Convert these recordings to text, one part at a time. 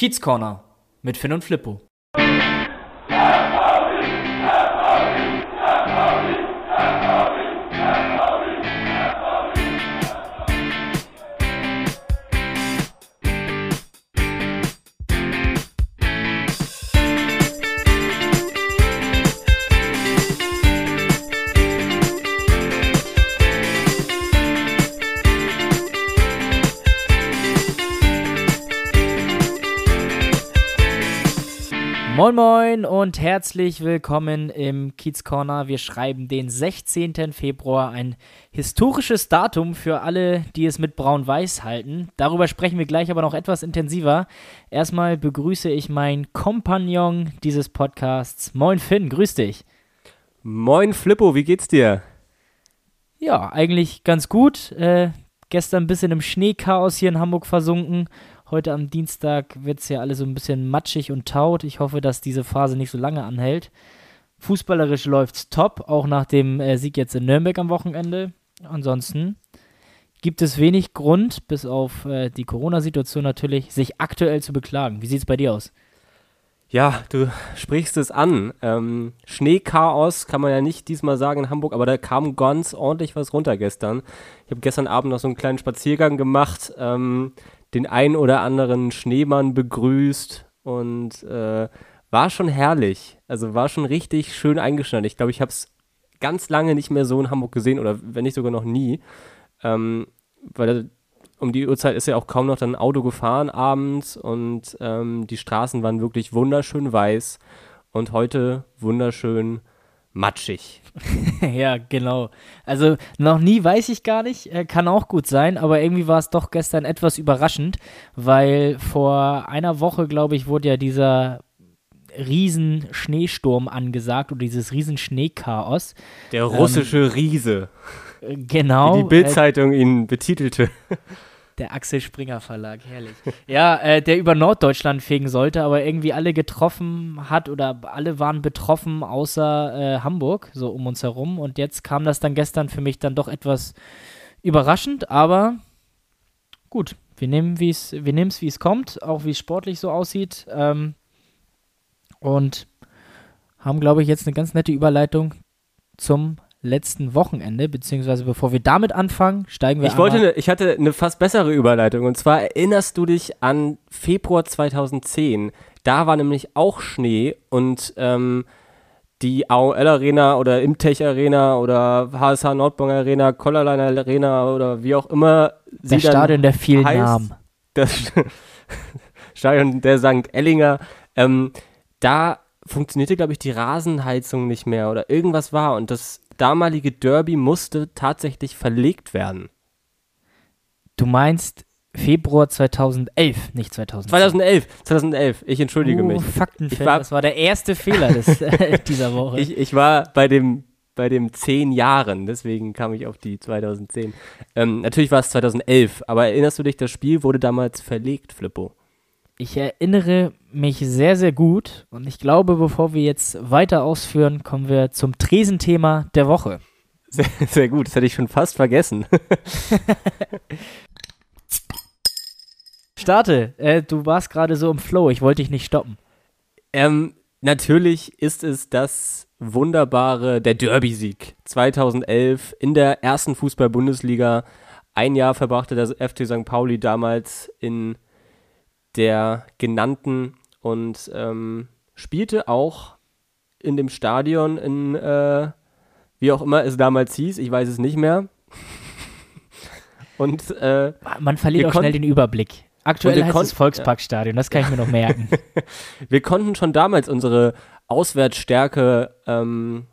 Kiez Corner mit Finn und Flippo. Moin Moin und herzlich willkommen im Kiez Corner. Wir schreiben den 16. Februar, ein historisches Datum für alle, die es mit Braun-Weiß halten. Darüber sprechen wir gleich aber noch etwas intensiver. Erstmal begrüße ich meinen Kompagnon dieses Podcasts. Moin Finn, grüß dich. Moin Flippo, wie geht's dir? Ja, eigentlich ganz gut. Äh, gestern ein bisschen im Schneechaos hier in Hamburg versunken Heute am Dienstag wird es ja alles so ein bisschen matschig und taut. Ich hoffe, dass diese Phase nicht so lange anhält. Fußballerisch läuft es top, auch nach dem äh, Sieg jetzt in Nürnberg am Wochenende. Ansonsten gibt es wenig Grund, bis auf äh, die Corona-Situation natürlich, sich aktuell zu beklagen. Wie sieht es bei dir aus? Ja, du sprichst es an. Ähm, Schneechaos kann man ja nicht diesmal sagen in Hamburg, aber da kam ganz ordentlich was runter gestern. Ich habe gestern Abend noch so einen kleinen Spaziergang gemacht. Ähm, den ein oder anderen Schneemann begrüßt und äh, war schon herrlich. Also war schon richtig schön eingeschneit. Ich glaube, ich habe es ganz lange nicht mehr so in Hamburg gesehen oder wenn nicht sogar noch nie. Ähm, weil um die Uhrzeit ist ja auch kaum noch dann ein Auto gefahren abends und ähm, die Straßen waren wirklich wunderschön weiß und heute wunderschön matschig. ja, genau. Also noch nie weiß ich gar nicht, äh, kann auch gut sein, aber irgendwie war es doch gestern etwas überraschend, weil vor einer Woche, glaube ich, wurde ja dieser riesen Schneesturm angesagt oder dieses riesen Schneechaos. Der russische ähm, Riese. Äh, genau. Wie die Bildzeitung äh, ihn betitelte. Der Axel Springer Verlag, herrlich. ja, äh, der über Norddeutschland fegen sollte, aber irgendwie alle getroffen hat oder alle waren betroffen außer äh, Hamburg, so um uns herum. Und jetzt kam das dann gestern für mich dann doch etwas überraschend, aber gut. Wir nehmen es, wie es kommt, auch wie es sportlich so aussieht. Ähm, und haben, glaube ich, jetzt eine ganz nette Überleitung zum letzten Wochenende, beziehungsweise bevor wir damit anfangen, steigen wir Ich wollte, ne, ich hatte eine fast bessere Überleitung und zwar erinnerst du dich an Februar 2010? Da war nämlich auch Schnee und ähm, die AOL Arena oder Imtech Arena oder HSH Nordbong Arena, Collarline Arena oder wie auch immer. Das Stadion der vielen heißt, Namen. Das Stadion der St. Ellinger. Ähm, da funktionierte, glaube ich, die Rasenheizung nicht mehr oder irgendwas war und das damalige Derby musste tatsächlich verlegt werden. Du meinst Februar 2011, nicht 2010. 2011, 2011. Ich entschuldige oh, mich. Faktenfehler. War, das war der erste Fehler des, dieser Woche. Ich, ich war bei dem bei dem 10 Jahren, deswegen kam ich auf die 2010. Ähm, natürlich war es 2011, aber erinnerst du dich, das Spiel wurde damals verlegt, Flippo? Ich erinnere mich sehr, sehr gut und ich glaube, bevor wir jetzt weiter ausführen, kommen wir zum Tresenthema der Woche. Sehr, sehr gut, das hätte ich schon fast vergessen. Starte, äh, du warst gerade so im Flow, ich wollte dich nicht stoppen. Ähm, natürlich ist es das wunderbare, der Derby-Sieg 2011 in der ersten Fußball-Bundesliga. Ein Jahr verbrachte der FC St. Pauli damals in der genannten und ähm, spielte auch in dem Stadion in, äh, wie auch immer es damals hieß, ich weiß es nicht mehr. und äh, Man verliert auch schnell den Überblick. Aktuell heißt es Volksparkstadion, das kann ich mir noch merken. wir konnten schon damals unsere Auswärtsstärke ähm,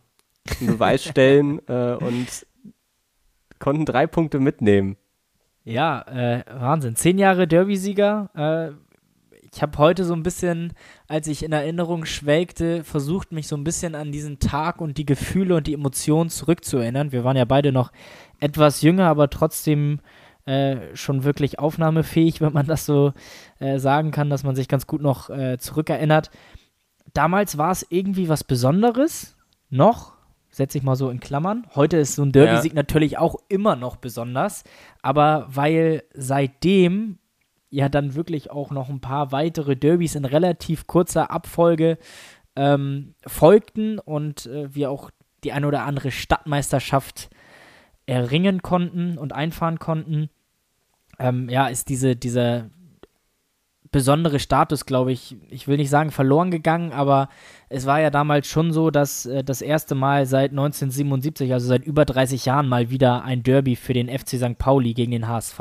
in Beweis stellen äh, und konnten drei Punkte mitnehmen. Ja, äh, Wahnsinn. Zehn Jahre Derby-Sieger. Äh, ich habe heute so ein bisschen, als ich in Erinnerung schwelgte, versucht, mich so ein bisschen an diesen Tag und die Gefühle und die Emotionen zurückzuerinnern. Wir waren ja beide noch etwas jünger, aber trotzdem äh, schon wirklich aufnahmefähig, wenn man das so äh, sagen kann, dass man sich ganz gut noch äh, zurückerinnert. Damals war es irgendwie was Besonderes, noch, setze ich mal so in Klammern. Heute ist so ein Derby-Sieg ja. natürlich auch immer noch besonders, aber weil seitdem ja dann wirklich auch noch ein paar weitere Derbys in relativ kurzer Abfolge ähm, folgten und äh, wir auch die eine oder andere Stadtmeisterschaft erringen konnten und einfahren konnten, ähm, ja, ist diese, dieser besondere Status, glaube ich, ich will nicht sagen verloren gegangen, aber es war ja damals schon so, dass äh, das erste Mal seit 1977, also seit über 30 Jahren, mal wieder ein Derby für den FC St. Pauli gegen den HSV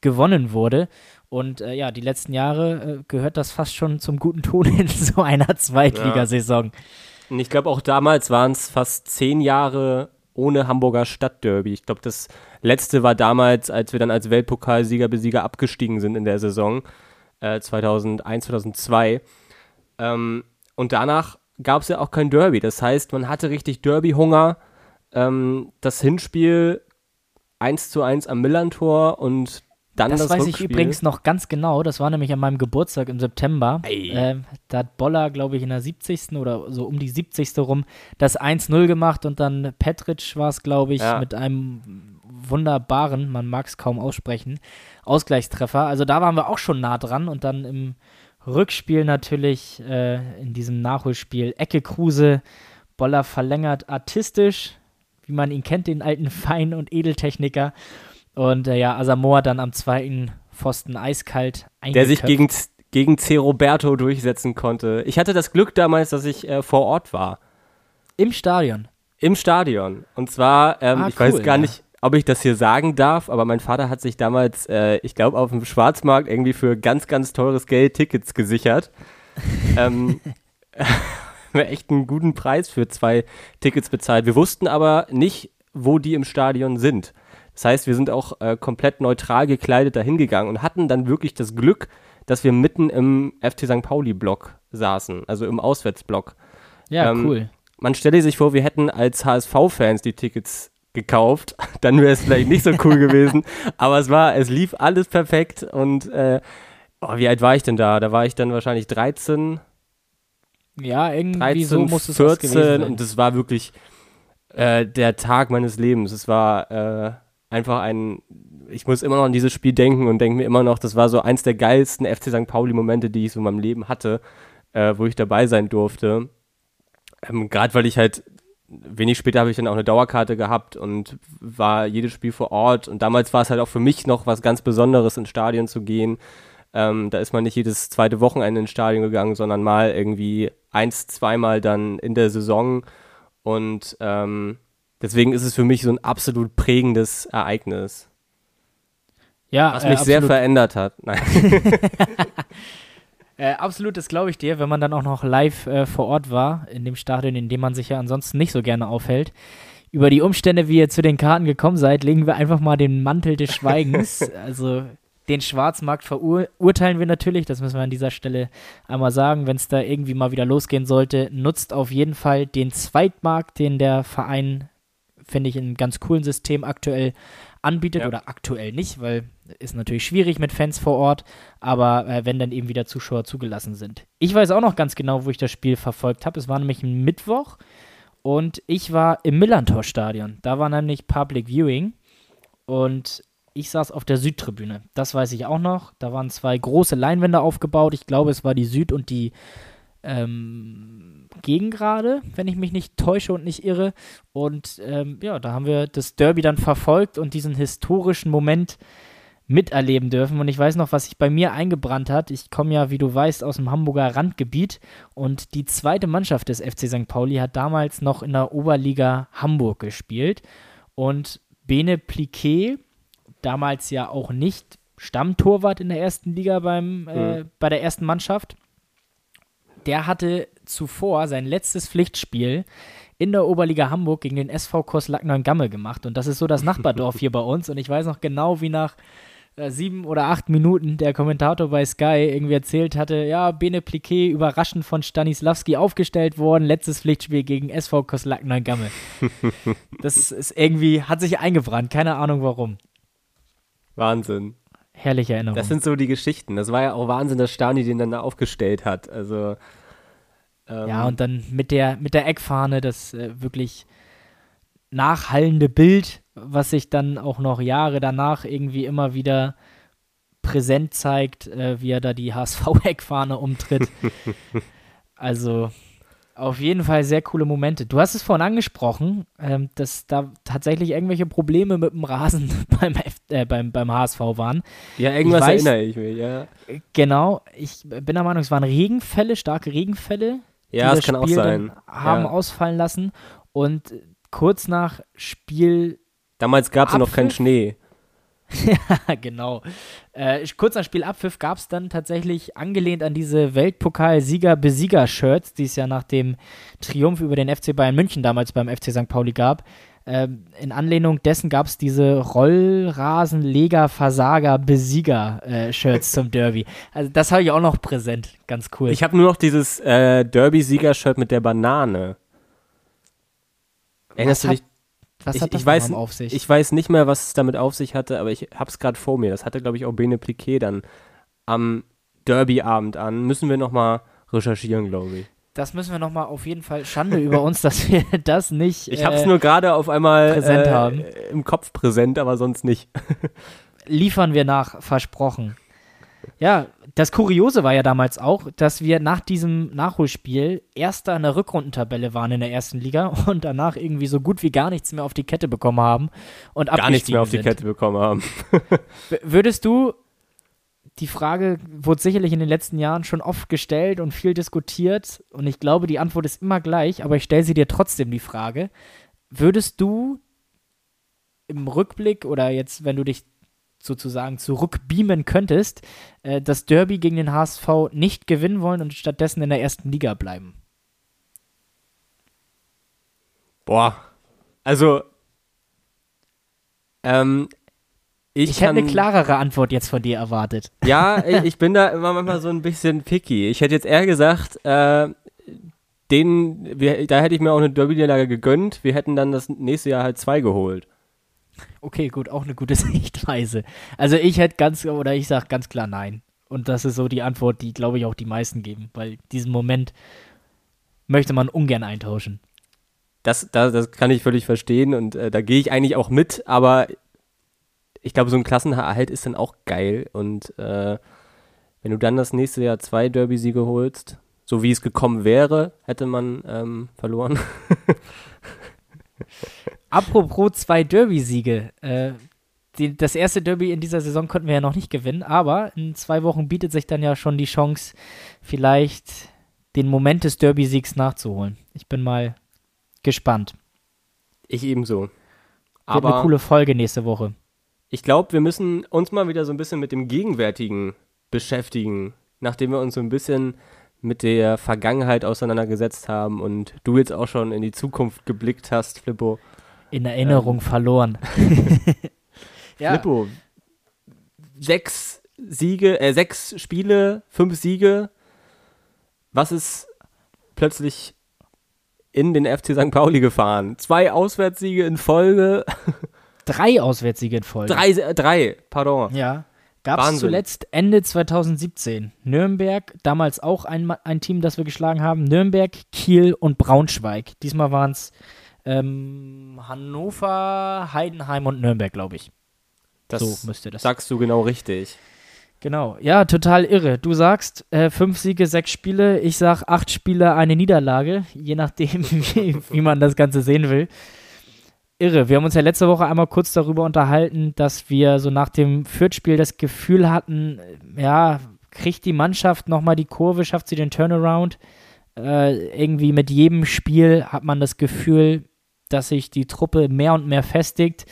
gewonnen wurde. Und äh, ja, die letzten Jahre äh, gehört das fast schon zum guten Ton in so einer Zweitligasaison. Ja. Und ich glaube, auch damals waren es fast zehn Jahre ohne Hamburger Stadtderby. Ich glaube, das letzte war damals, als wir dann als Weltpokalsieger Besieger abgestiegen sind in der Saison äh, 2001, 2002. Ähm, und danach gab es ja auch kein Derby. Das heißt, man hatte richtig Derby-Hunger. Ähm, das Hinspiel 1 zu 1 am Millantor und dann das, das weiß Rückspiel. ich übrigens noch ganz genau. Das war nämlich an meinem Geburtstag im September. Ähm, da hat Boller, glaube ich, in der 70. oder so um die 70. rum das 1-0 gemacht und dann Petric war es, glaube ich, ja. mit einem wunderbaren, man mag es kaum aussprechen, Ausgleichstreffer. Also da waren wir auch schon nah dran und dann im Rückspiel natürlich äh, in diesem Nachholspiel Ecke Kruse, Boller verlängert artistisch, wie man ihn kennt, den alten Fein- und Edeltechniker. Und äh, ja, Asamoah dann am zweiten Pfosten eiskalt Der sich gegen, gegen C. Roberto durchsetzen konnte. Ich hatte das Glück damals, dass ich äh, vor Ort war. Im Stadion? Im Stadion. Und zwar, ähm, ah, ich cool, weiß gar ja. nicht, ob ich das hier sagen darf, aber mein Vater hat sich damals, äh, ich glaube, auf dem Schwarzmarkt irgendwie für ganz, ganz teures Geld Tickets gesichert. ähm, echt einen guten Preis für zwei Tickets bezahlt. Wir wussten aber nicht, wo die im Stadion sind. Das heißt, wir sind auch äh, komplett neutral gekleidet dahin gegangen und hatten dann wirklich das Glück, dass wir mitten im FC St. Pauli-Block saßen, also im Auswärtsblock. Ja, ähm, cool. Man stelle sich vor, wir hätten als HSV-Fans die Tickets gekauft, dann wäre es vielleicht nicht so cool gewesen. Aber es war, es lief alles perfekt und äh, oh, wie alt war ich denn da? Da war ich dann wahrscheinlich 13. Ja, irgendwie 13, so muss es 14 sein. und es war wirklich äh, der Tag meines Lebens. Es war äh, einfach ein, ich muss immer noch an dieses Spiel denken und denke mir immer noch, das war so eins der geilsten FC St. Pauli-Momente, die ich so in meinem Leben hatte, äh, wo ich dabei sein durfte. Ähm, Gerade weil ich halt wenig später habe ich dann auch eine Dauerkarte gehabt und war jedes Spiel vor Ort. Und damals war es halt auch für mich noch was ganz Besonderes, ins Stadion zu gehen. Ähm, da ist man nicht jedes zweite Wochenende ins Stadion gegangen, sondern mal irgendwie eins, zweimal dann in der Saison. Und ähm, deswegen ist es für mich so ein absolut prägendes Ereignis. Ja, was mich äh, sehr verändert hat. Nein. Äh, absolut, das glaube ich dir, wenn man dann auch noch live äh, vor Ort war, in dem Stadion, in dem man sich ja ansonsten nicht so gerne aufhält. Über die Umstände, wie ihr zu den Karten gekommen seid, legen wir einfach mal den Mantel des Schweigens. also den Schwarzmarkt verurteilen wir natürlich, das müssen wir an dieser Stelle einmal sagen. Wenn es da irgendwie mal wieder losgehen sollte, nutzt auf jeden Fall den Zweitmarkt, den der Verein, finde ich, in einem ganz coolen System aktuell anbietet ja. oder aktuell nicht, weil ist natürlich schwierig mit Fans vor Ort, aber äh, wenn dann eben wieder Zuschauer zugelassen sind. Ich weiß auch noch ganz genau, wo ich das Spiel verfolgt habe. Es war nämlich ein Mittwoch und ich war im Millantor-Stadion. Da war nämlich Public Viewing und ich saß auf der Südtribüne. Das weiß ich auch noch. Da waren zwei große Leinwände aufgebaut. Ich glaube, es war die Süd- und die ähm, Gegengrade, wenn ich mich nicht täusche und nicht irre. Und ähm, ja, da haben wir das Derby dann verfolgt und diesen historischen Moment miterleben dürfen. Und ich weiß noch, was sich bei mir eingebrannt hat. Ich komme ja, wie du weißt, aus dem Hamburger Randgebiet. Und die zweite Mannschaft des FC St. Pauli hat damals noch in der Oberliga Hamburg gespielt. Und Bene Pliquet, damals ja auch nicht Stammtorwart in der ersten Liga beim, äh, mhm. bei der ersten Mannschaft, der hatte zuvor sein letztes Pflichtspiel in der Oberliga Hamburg gegen den SV Kurs Lackneun-Gamme gemacht. Und das ist so das Nachbardorf hier bei uns. Und ich weiß noch genau, wie nach äh, sieben oder acht Minuten der Kommentator bei Sky irgendwie erzählt hatte, ja, Bene Pliquet überraschend von Stanislavski aufgestellt worden, letztes Pflichtspiel gegen SV Kurs Lackneun-Gamme. das ist irgendwie, hat sich eingebrannt, keine Ahnung warum. Wahnsinn herrliche Erinnerung. Das sind so die Geschichten. Das war ja auch Wahnsinn, dass Stani den dann da aufgestellt hat. Also. Ähm ja, und dann mit der, mit der Eckfahne, das äh, wirklich nachhallende Bild, was sich dann auch noch Jahre danach irgendwie immer wieder präsent zeigt, äh, wie er da die HSV-Eckfahne umtritt. also auf jeden Fall sehr coole Momente. Du hast es vorhin angesprochen, ähm, dass da tatsächlich irgendwelche Probleme mit dem Rasen beim, F äh, beim, beim HSV waren. Ja, irgendwas ich weiß, erinnere ich mich, ja. Genau, ich bin der Meinung, es waren Regenfälle, starke Regenfälle. Ja, das kann Spiel auch sein. Haben ja. ausfallen lassen. Und kurz nach Spiel. Damals gab es ja noch keinen Schnee. ja, genau. Äh, kurz nach Spielabpfiff gab es dann tatsächlich angelehnt an diese Weltpokal-Sieger-Besieger-Shirts, die es ja nach dem Triumph über den FC Bayern München damals beim FC St. Pauli gab. Ähm, in Anlehnung dessen gab es diese Rollrasenleger-Versager-Besieger-Shirts zum Derby. Also das habe ich auch noch präsent. Ganz cool. Ich habe nur noch dieses äh, Derby-Sieger-Shirt mit der Banane. Erinnerst du dich? Was ich, hat das ich weiß, auf sich? Ich weiß nicht mehr, was es damit auf sich hatte, aber ich habe es gerade vor mir. Das hatte, glaube ich, auch Bene Pliquet dann am Derby-Abend an. Müssen wir nochmal recherchieren, glaube ich. Das müssen wir nochmal auf jeden Fall Schande über uns, dass wir das nicht. Ich habe es äh, nur gerade auf einmal präsent äh, haben. im Kopf präsent, aber sonst nicht. Liefern wir nach, versprochen. Ja, das Kuriose war ja damals auch, dass wir nach diesem Nachholspiel Erster in der Rückrundentabelle waren in der ersten Liga und danach irgendwie so gut wie gar nichts mehr auf die Kette bekommen haben und Gar nichts mehr auf sind. die Kette bekommen haben. Würdest du, die Frage wurde sicherlich in den letzten Jahren schon oft gestellt und viel diskutiert. Und ich glaube, die Antwort ist immer gleich, aber ich stelle sie dir trotzdem die Frage, würdest du im Rückblick oder jetzt, wenn du dich sozusagen zurückbeamen könntest, äh, das Derby gegen den HSV nicht gewinnen wollen und stattdessen in der ersten Liga bleiben? Boah, also ähm, ich, ich hätte eine klarere Antwort jetzt von dir erwartet. Ja, ich bin da immer manchmal so ein bisschen picky. Ich hätte jetzt eher gesagt, äh, den, wir, da hätte ich mir auch eine Derby-Niederlage gegönnt. Wir hätten dann das nächste Jahr halt zwei geholt. Okay, gut, auch eine gute Sichtweise. Also ich hätte ganz, oder ich sage ganz klar nein. Und das ist so die Antwort, die, glaube ich, auch die meisten geben, weil diesen Moment möchte man ungern eintauschen. Das, das, das kann ich völlig verstehen und äh, da gehe ich eigentlich auch mit, aber ich glaube, so ein Klassenerhalt ist dann auch geil und äh, wenn du dann das nächste Jahr zwei Derby-Siege holst, so wie es gekommen wäre, hätte man ähm, verloren. Apropos zwei Derby-Siege. Äh, das erste Derby in dieser Saison konnten wir ja noch nicht gewinnen, aber in zwei Wochen bietet sich dann ja schon die Chance, vielleicht den Moment des Derby-Siegs nachzuholen. Ich bin mal gespannt. Ich ebenso. Wird aber eine coole Folge nächste Woche. Ich glaube, wir müssen uns mal wieder so ein bisschen mit dem Gegenwärtigen beschäftigen, nachdem wir uns so ein bisschen mit der Vergangenheit auseinandergesetzt haben und du jetzt auch schon in die Zukunft geblickt hast, Flippo in Erinnerung ähm. verloren. ja. Flippo, sechs Siege, äh, sechs Spiele, fünf Siege. Was ist plötzlich in den FC St. Pauli gefahren? Zwei Auswärtssiege in Folge. Drei Auswärtssiege in Folge. Drei, äh, drei pardon. Ja. Gab es zuletzt Ende 2017. Nürnberg, damals auch ein, ein Team, das wir geschlagen haben. Nürnberg, Kiel und Braunschweig. Diesmal waren es ähm, Hannover, Heidenheim und Nürnberg, glaube ich. Das so müsste das. Sagst du genau richtig. Genau, ja, total irre. Du sagst äh, fünf Siege, sechs Spiele. Ich sag acht Spiele, eine Niederlage, je nachdem, wie, wie man das Ganze sehen will. Irre. Wir haben uns ja letzte Woche einmal kurz darüber unterhalten, dass wir so nach dem Fürth-Spiel das Gefühl hatten, ja, kriegt die Mannschaft nochmal die Kurve, schafft sie den Turnaround. Äh, irgendwie mit jedem Spiel hat man das Gefühl, dass sich die Truppe mehr und mehr festigt.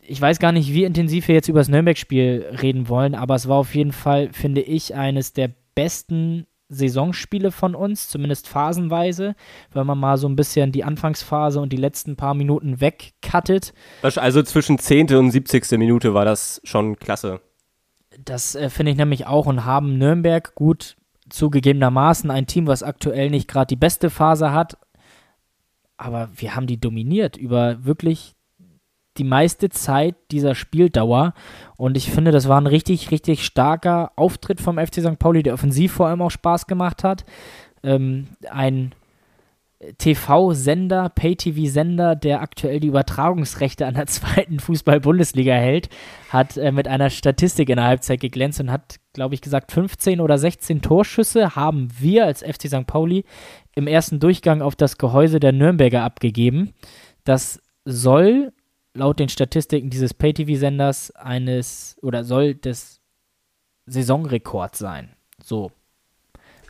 Ich weiß gar nicht, wie intensiv wir jetzt über das Nürnberg-Spiel reden wollen, aber es war auf jeden Fall, finde ich, eines der besten Saisonspiele von uns, zumindest phasenweise, wenn man mal so ein bisschen die Anfangsphase und die letzten paar Minuten wegcuttet. Also zwischen 10. und 70. Minute war das schon klasse. Das äh, finde ich nämlich auch und haben Nürnberg gut zugegebenermaßen ein Team, was aktuell nicht gerade die beste Phase hat, aber wir haben die dominiert über wirklich die meiste Zeit dieser Spieldauer. Und ich finde, das war ein richtig, richtig starker Auftritt vom FC St. Pauli, der offensiv vor allem auch Spaß gemacht hat. Ähm, ein TV-Sender, Pay-TV-Sender, der aktuell die Übertragungsrechte an der zweiten Fußball-Bundesliga hält, hat äh, mit einer Statistik in der Halbzeit geglänzt und hat, glaube ich, gesagt, 15 oder 16 Torschüsse haben wir als FC St. Pauli im ersten Durchgang auf das Gehäuse der Nürnberger abgegeben. Das soll laut den Statistiken dieses Pay-TV-Senders eines oder soll des Saisonrekords sein. So.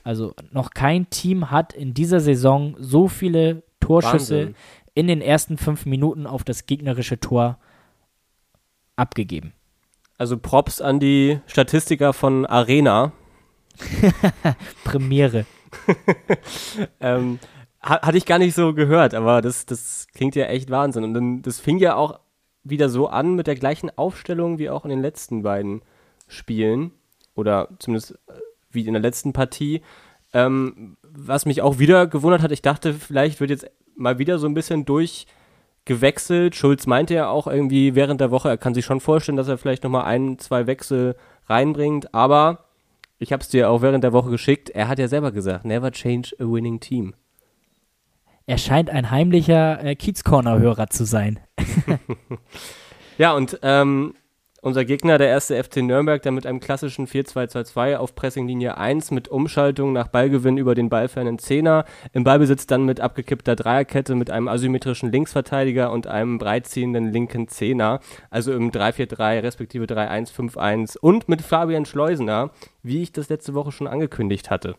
Also noch kein Team hat in dieser Saison so viele Torschüsse Wahnsinn. in den ersten fünf Minuten auf das gegnerische Tor abgegeben. Also Props an die Statistiker von Arena. Premiere. ähm, hatte ich gar nicht so gehört, aber das, das klingt ja echt Wahnsinn. Und dann, das fing ja auch wieder so an mit der gleichen Aufstellung wie auch in den letzten beiden Spielen. Oder zumindest äh, wie in der letzten Partie. Ähm, was mich auch wieder gewundert hat, ich dachte, vielleicht wird jetzt mal wieder so ein bisschen durchgewechselt. Schulz meinte ja auch irgendwie während der Woche, er kann sich schon vorstellen, dass er vielleicht nochmal ein, zwei Wechsel reinbringt. Aber ich habe es dir auch während der Woche geschickt. Er hat ja selber gesagt, never change a winning team. Er scheint ein heimlicher äh, Kiez-Corner-Hörer zu sein. Ja, und ähm, unser Gegner, der erste FC Nürnberg, der mit einem klassischen 4-2-2-2 auf Pressinglinie 1 mit Umschaltung nach Ballgewinn über den ballfernen Zehner, im Ballbesitz dann mit abgekippter Dreierkette mit einem asymmetrischen Linksverteidiger und einem breitziehenden linken Zehner, also im 3-4-3 respektive 3-1-5-1 und mit Fabian Schleusener, wie ich das letzte Woche schon angekündigt hatte.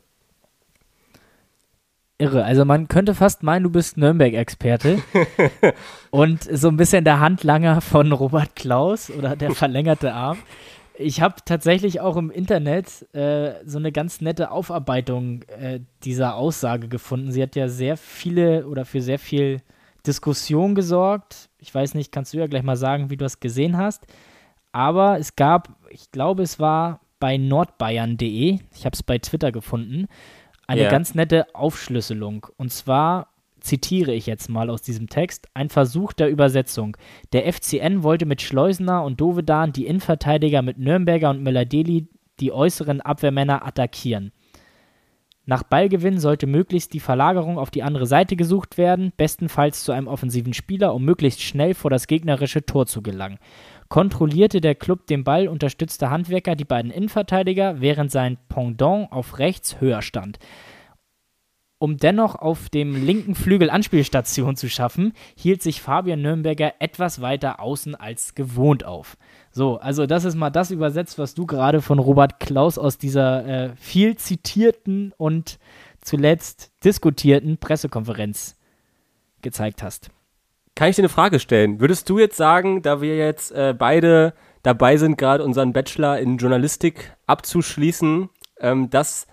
Irre. Also man könnte fast meinen, du bist Nürnberg-Experte und so ein bisschen der Handlanger von Robert Klaus oder der verlängerte Arm. Ich habe tatsächlich auch im Internet äh, so eine ganz nette Aufarbeitung äh, dieser Aussage gefunden. Sie hat ja sehr viele oder für sehr viel Diskussion gesorgt. Ich weiß nicht, kannst du ja gleich mal sagen, wie du das gesehen hast. Aber es gab, ich glaube, es war bei nordbayern.de, ich habe es bei Twitter gefunden, eine Ja. ganz nette Aufschlüsselung. Und zwar zitiere ich jetzt mal aus diesem Text, ein Versuch der Übersetzung. Der FCN wollte mit Schleusener und Dovedan die Innenverteidiger mit Nürnberger und Meladeli die äußeren Abwehrmänner attackieren. Nach Ballgewinn sollte möglichst die Verlagerung auf die andere Seite gesucht werden, bestenfalls zu einem offensiven Spieler, um möglichst schnell vor das gegnerische Tor zu gelangen. Kontrollierte der Club den Ball, unterstützte Handwerker die beiden Innenverteidiger, während sein Pendant auf rechts höher stand. Um dennoch auf dem linken Flügel Anspielstation zu schaffen, hielt sich Fabian Nürnberger etwas weiter außen als gewohnt auf. So, also das ist mal das übersetzt, was du gerade von Robert Klaus aus dieser äh, viel zitierten und zuletzt diskutierten Pressekonferenz gezeigt hast. Kann ich dir eine Frage stellen? Würdest du jetzt sagen, da wir jetzt äh, beide dabei sind, gerade unseren Bachelor in Journalistik abzuschließen, ähm, dass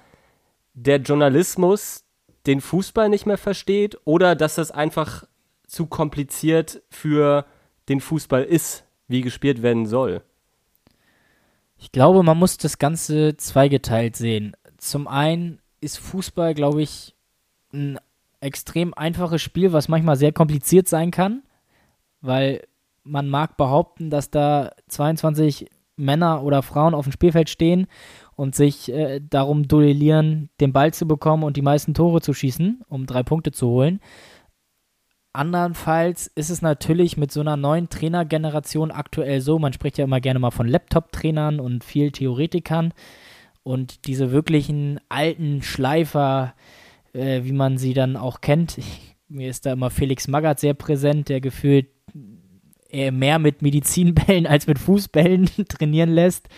der Journalismus den Fußball nicht mehr versteht oder dass das einfach zu kompliziert für den Fußball ist, wie gespielt werden soll? Ich glaube, man muss das Ganze zweigeteilt sehen. Zum einen ist Fußball, glaube ich, ein extrem einfaches Spiel, was manchmal sehr kompliziert sein kann, weil man mag behaupten, dass da 22 Männer oder Frauen auf dem Spielfeld stehen und sich äh, darum duellieren, den Ball zu bekommen und die meisten Tore zu schießen, um drei Punkte zu holen. Andernfalls ist es natürlich mit so einer neuen Trainergeneration aktuell so, man spricht ja immer gerne mal von Laptop-Trainern und viel Theoretikern und diese wirklichen alten Schleifer, äh, wie man sie dann auch kennt. Ich, mir ist da immer Felix Magath sehr präsent, der gefühlt eher mehr mit Medizinbällen als mit Fußbällen trainieren lässt.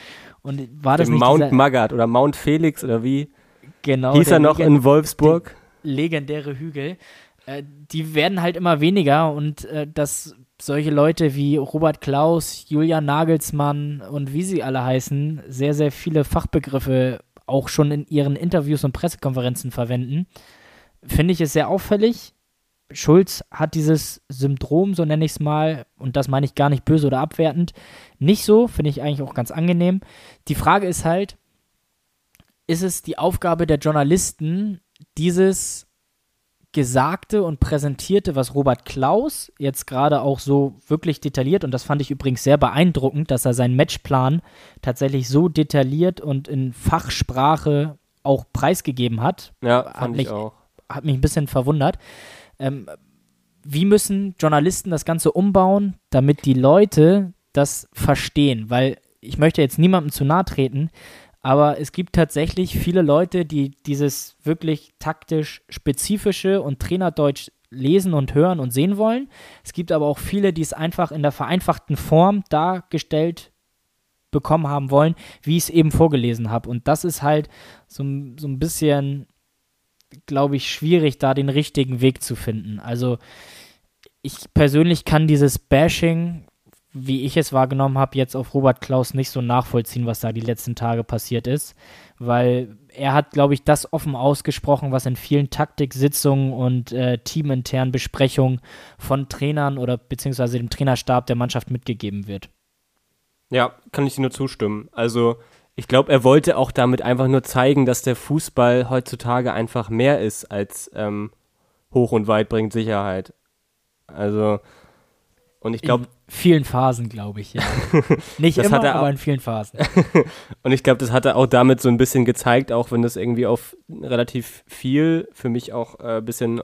Und war das nicht Mount dieser, Magath oder Mount Felix oder wie? genau, Hieß er noch in Wolfsburg? legendäre Hügel, äh, die werden halt immer weniger und äh, dass solche Leute wie Robert Klaus, Julian Nagelsmann und wie sie alle heißen, sehr, sehr viele Fachbegriffe auch schon in ihren Interviews und Pressekonferenzen verwenden, finde ich es sehr auffällig. Schulz hat dieses Syndrom, so nenne ich es mal, und das meine ich gar nicht böse oder abwertend, nicht so, finde ich eigentlich auch ganz angenehm. Die Frage ist halt, ist es die Aufgabe der Journalisten, dieses Gesagte und Präsentierte, was Robert Klaus jetzt gerade auch so wirklich detailliert, und das fand ich übrigens sehr beeindruckend, dass er seinen Matchplan tatsächlich so detailliert und in Fachsprache auch preisgegeben hat. Ja, Hat fand mich ich auch. hat mich ein bisschen verwundert. Ähm, wie müssen Journalisten das Ganze umbauen, damit die Leute das verstehen? Weil ich möchte jetzt niemandem zu nahe treten, aber es gibt tatsächlich viele Leute, die dieses wirklich taktisch spezifische und Trainerdeutsch lesen und hören und sehen wollen. Es gibt aber auch viele, die es einfach in der vereinfachten Form dargestellt bekommen haben wollen, wie ich es eben vorgelesen habe. Und das ist halt so, so ein bisschen, glaube ich, schwierig, da den richtigen Weg zu finden. Also ich persönlich kann dieses Bashing, wie ich es wahrgenommen habe, jetzt auf Robert Klaus nicht so nachvollziehen, was da die letzten Tage passiert ist, weil er hat, glaube ich, das offen ausgesprochen, was in vielen Taktiksitzungen und äh, teaminternen Besprechungen von Trainern oder beziehungsweise dem Trainerstab der Mannschaft mitgegeben wird. Ja, kann ich dir nur zustimmen. Also ich glaube, er wollte auch damit einfach nur zeigen, dass der Fußball heutzutage einfach mehr ist als ähm, hoch und weit bringt Sicherheit. Also und ich glaube. In vielen Phasen, glaube ich, ja. Nicht immer, er, aber in vielen Phasen. und ich glaube, das hat er auch damit so ein bisschen gezeigt, auch wenn das irgendwie auf relativ viel, für mich auch ein äh, bisschen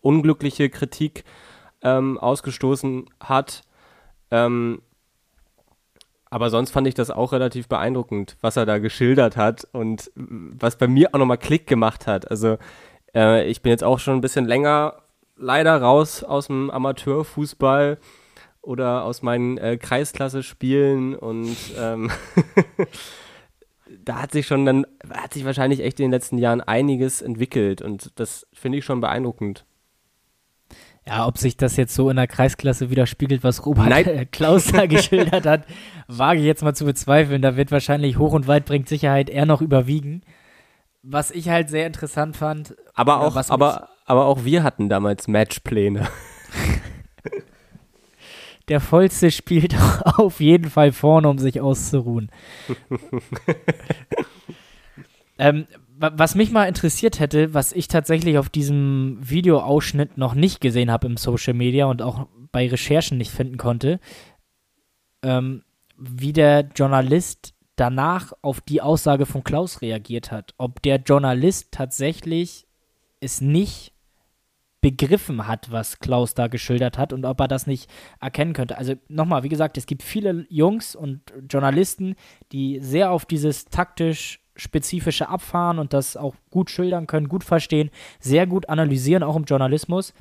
unglückliche Kritik ähm, ausgestoßen hat. Ähm, aber sonst fand ich das auch relativ beeindruckend, was er da geschildert hat und was bei mir auch nochmal Klick gemacht hat. Also äh, ich bin jetzt auch schon ein bisschen länger leider raus aus dem Amateurfußball oder aus meinen äh, Kreisklasse-Spielen und ähm, da hat sich schon dann, hat sich wahrscheinlich echt in den letzten Jahren einiges entwickelt und das finde ich schon beeindruckend. Ja, ob sich das jetzt so in der Kreisklasse widerspiegelt, was Robert äh, Klaus da geschildert hat, wage ich jetzt mal zu bezweifeln. Da wird wahrscheinlich hoch und weit bringt Sicherheit eher noch überwiegen. Was ich halt sehr interessant fand. Aber auch, aber, aber auch wir hatten damals Matchpläne. Der Vollste spielt auf jeden Fall vorne, um sich auszuruhen. ähm, was mich mal interessiert hätte, was ich tatsächlich auf diesem Videoausschnitt noch nicht gesehen habe im Social Media und auch bei Recherchen nicht finden konnte, ähm, wie der Journalist danach auf die Aussage von Klaus reagiert hat. Ob der Journalist tatsächlich es nicht begriffen hat, was Klaus da geschildert hat und ob er das nicht erkennen könnte. Also nochmal, wie gesagt, es gibt viele Jungs und Journalisten, die sehr auf dieses taktisch spezifische abfahren und das auch gut schildern können, gut verstehen, sehr gut analysieren, auch im Journalismus.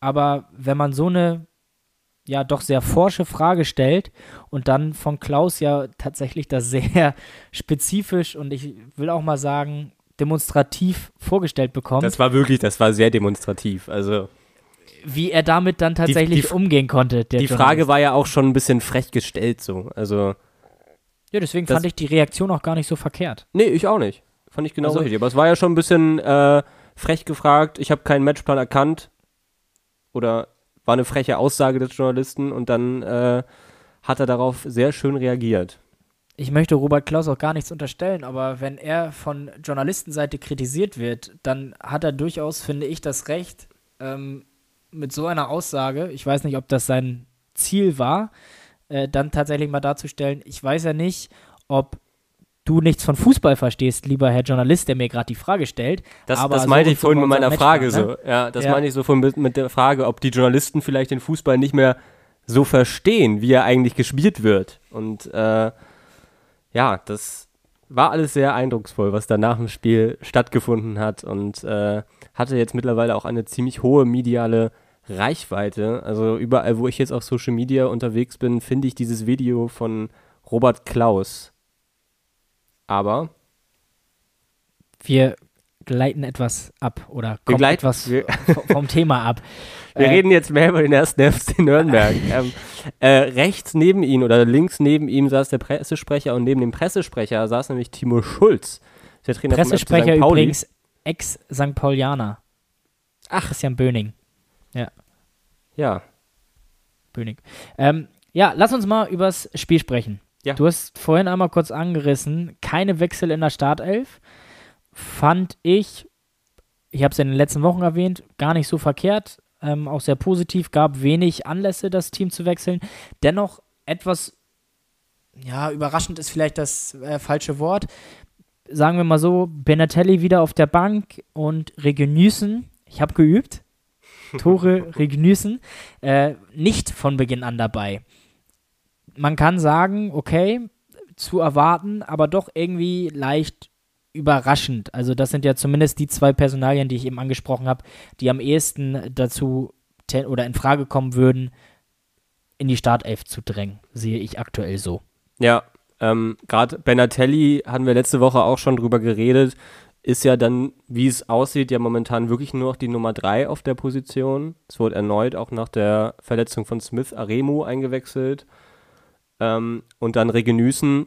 Aber wenn man so eine ja doch sehr forsche Frage stellt und dann von Klaus ja tatsächlich das sehr spezifisch und ich will auch mal sagen demonstrativ vorgestellt bekommt. Das war wirklich, das war sehr demonstrativ. Also wie er damit dann tatsächlich die, die, umgehen konnte. die Frage war ja auch schon ein bisschen frech gestellt so. Also ja, deswegen fand ich die Reaktion auch gar nicht so verkehrt. Nee, ich auch nicht. Fand ich genau also, richtig. Aber es war ja schon ein bisschen äh, frech gefragt. Ich habe keinen Matchplan erkannt. Oder war eine freche Aussage des Journalisten und dann äh, hat er darauf sehr schön reagiert. Ich möchte Robert Klaus auch gar nichts unterstellen, aber wenn er von Journalistenseite kritisiert wird, dann hat er durchaus, finde ich, das Recht, ähm, mit so einer Aussage, ich weiß nicht, ob das sein Ziel war, äh, dann tatsächlich mal darzustellen, ich weiß ja nicht, ob du nichts von Fußball verstehst, lieber Herr Journalist, der mir gerade die Frage stellt. Das, das so meinte ich vorhin mit meiner Frage ne? so. Ja, das ja. meinte ich so von, mit der Frage, ob die Journalisten vielleicht den Fußball nicht mehr so verstehen, wie er eigentlich gespielt wird. Und äh, ja, das war alles sehr eindrucksvoll, was da nach dem Spiel stattgefunden hat und äh, hatte jetzt mittlerweile auch eine ziemlich hohe mediale Reichweite. Also überall, wo ich jetzt auf Social Media unterwegs bin, finde ich dieses Video von Robert Klaus. Aber wir gleiten etwas ab oder kommen etwas vom Thema ab. Wir äh, reden jetzt mehr über den ersten FC Nürnberg. ähm, äh, rechts neben ihm oder links neben ihm saß der Pressesprecher und neben dem Pressesprecher saß nämlich Timo Schulz, der Trainer Pressesprecher übrigens Ex-St. Paulianer. Ach. Christian Böning. Ja. Ja. Böning. Ähm, ja, lass uns mal übers Spiel sprechen. Ja. Du hast vorhin einmal kurz angerissen, keine Wechsel in der Startelf. Fand ich, ich habe es in den letzten Wochen erwähnt, gar nicht so verkehrt. Ähm, auch sehr positiv, gab wenig Anlässe, das Team zu wechseln. Dennoch etwas, ja, überraschend ist vielleicht das äh, falsche Wort. sagen wir mal so, Benatelli wieder auf der Bank und Regenüßen, ich habe geübt, Tore Regnüßen, äh, nicht von Beginn an dabei. Man kann sagen, okay, zu erwarten, aber doch irgendwie leicht überraschend. Also das sind ja zumindest die zwei Personalien, die ich eben angesprochen habe, die am ehesten dazu oder in Frage kommen würden, in die Startelf zu drängen, sehe ich aktuell so. Ja, ähm, gerade Benatelli hatten wir letzte Woche auch schon drüber geredet, ist ja dann, wie es aussieht, ja momentan wirklich nur noch die Nummer 3 auf der Position. Es wurde erneut auch nach der Verletzung von Smith Aremu eingewechselt. Ähm, und dann Regenüßen,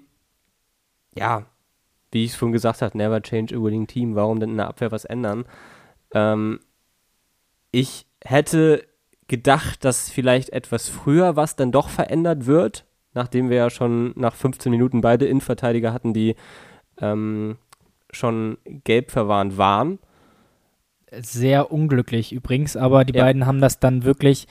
ja, wie ich es schon gesagt habe, never change a winning team. Warum denn in der Abwehr was ändern? Ähm, ich hätte gedacht, dass vielleicht etwas früher was dann doch verändert wird, nachdem wir ja schon nach 15 Minuten beide Innenverteidiger hatten, die ähm, schon gelb verwarnt waren. Sehr unglücklich übrigens, aber die ja. beiden haben das dann wirklich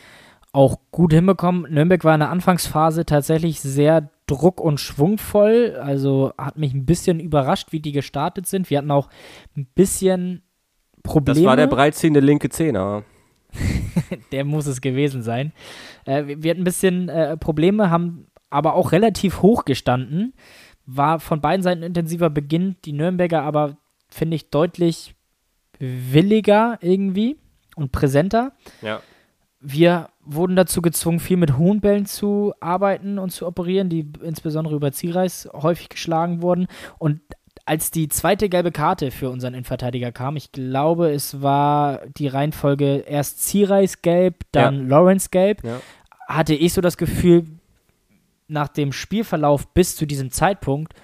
auch gut hinbekommen. Nürnberg war in der Anfangsphase tatsächlich sehr druck- und schwungvoll. Also hat mich ein bisschen überrascht, wie die gestartet sind. Wir hatten auch ein bisschen Probleme. Das war der breitziehende linke Zehner. der muss es gewesen sein. Äh, wir hatten ein bisschen äh, Probleme, haben aber auch relativ hoch gestanden. War von beiden Seiten intensiver Beginn. Die Nürnberger aber, finde ich, deutlich williger irgendwie und präsenter. Ja. Wir wurden dazu gezwungen, viel mit hohen Bällen zu arbeiten und zu operieren, die insbesondere über Zierreis häufig geschlagen wurden. Und als die zweite gelbe Karte für unseren Innenverteidiger kam, ich glaube, es war die Reihenfolge erst Zierreis gelb, dann ja. Lawrence gelb, ja. hatte ich so das Gefühl, nach dem Spielverlauf bis zu diesem Zeitpunkt,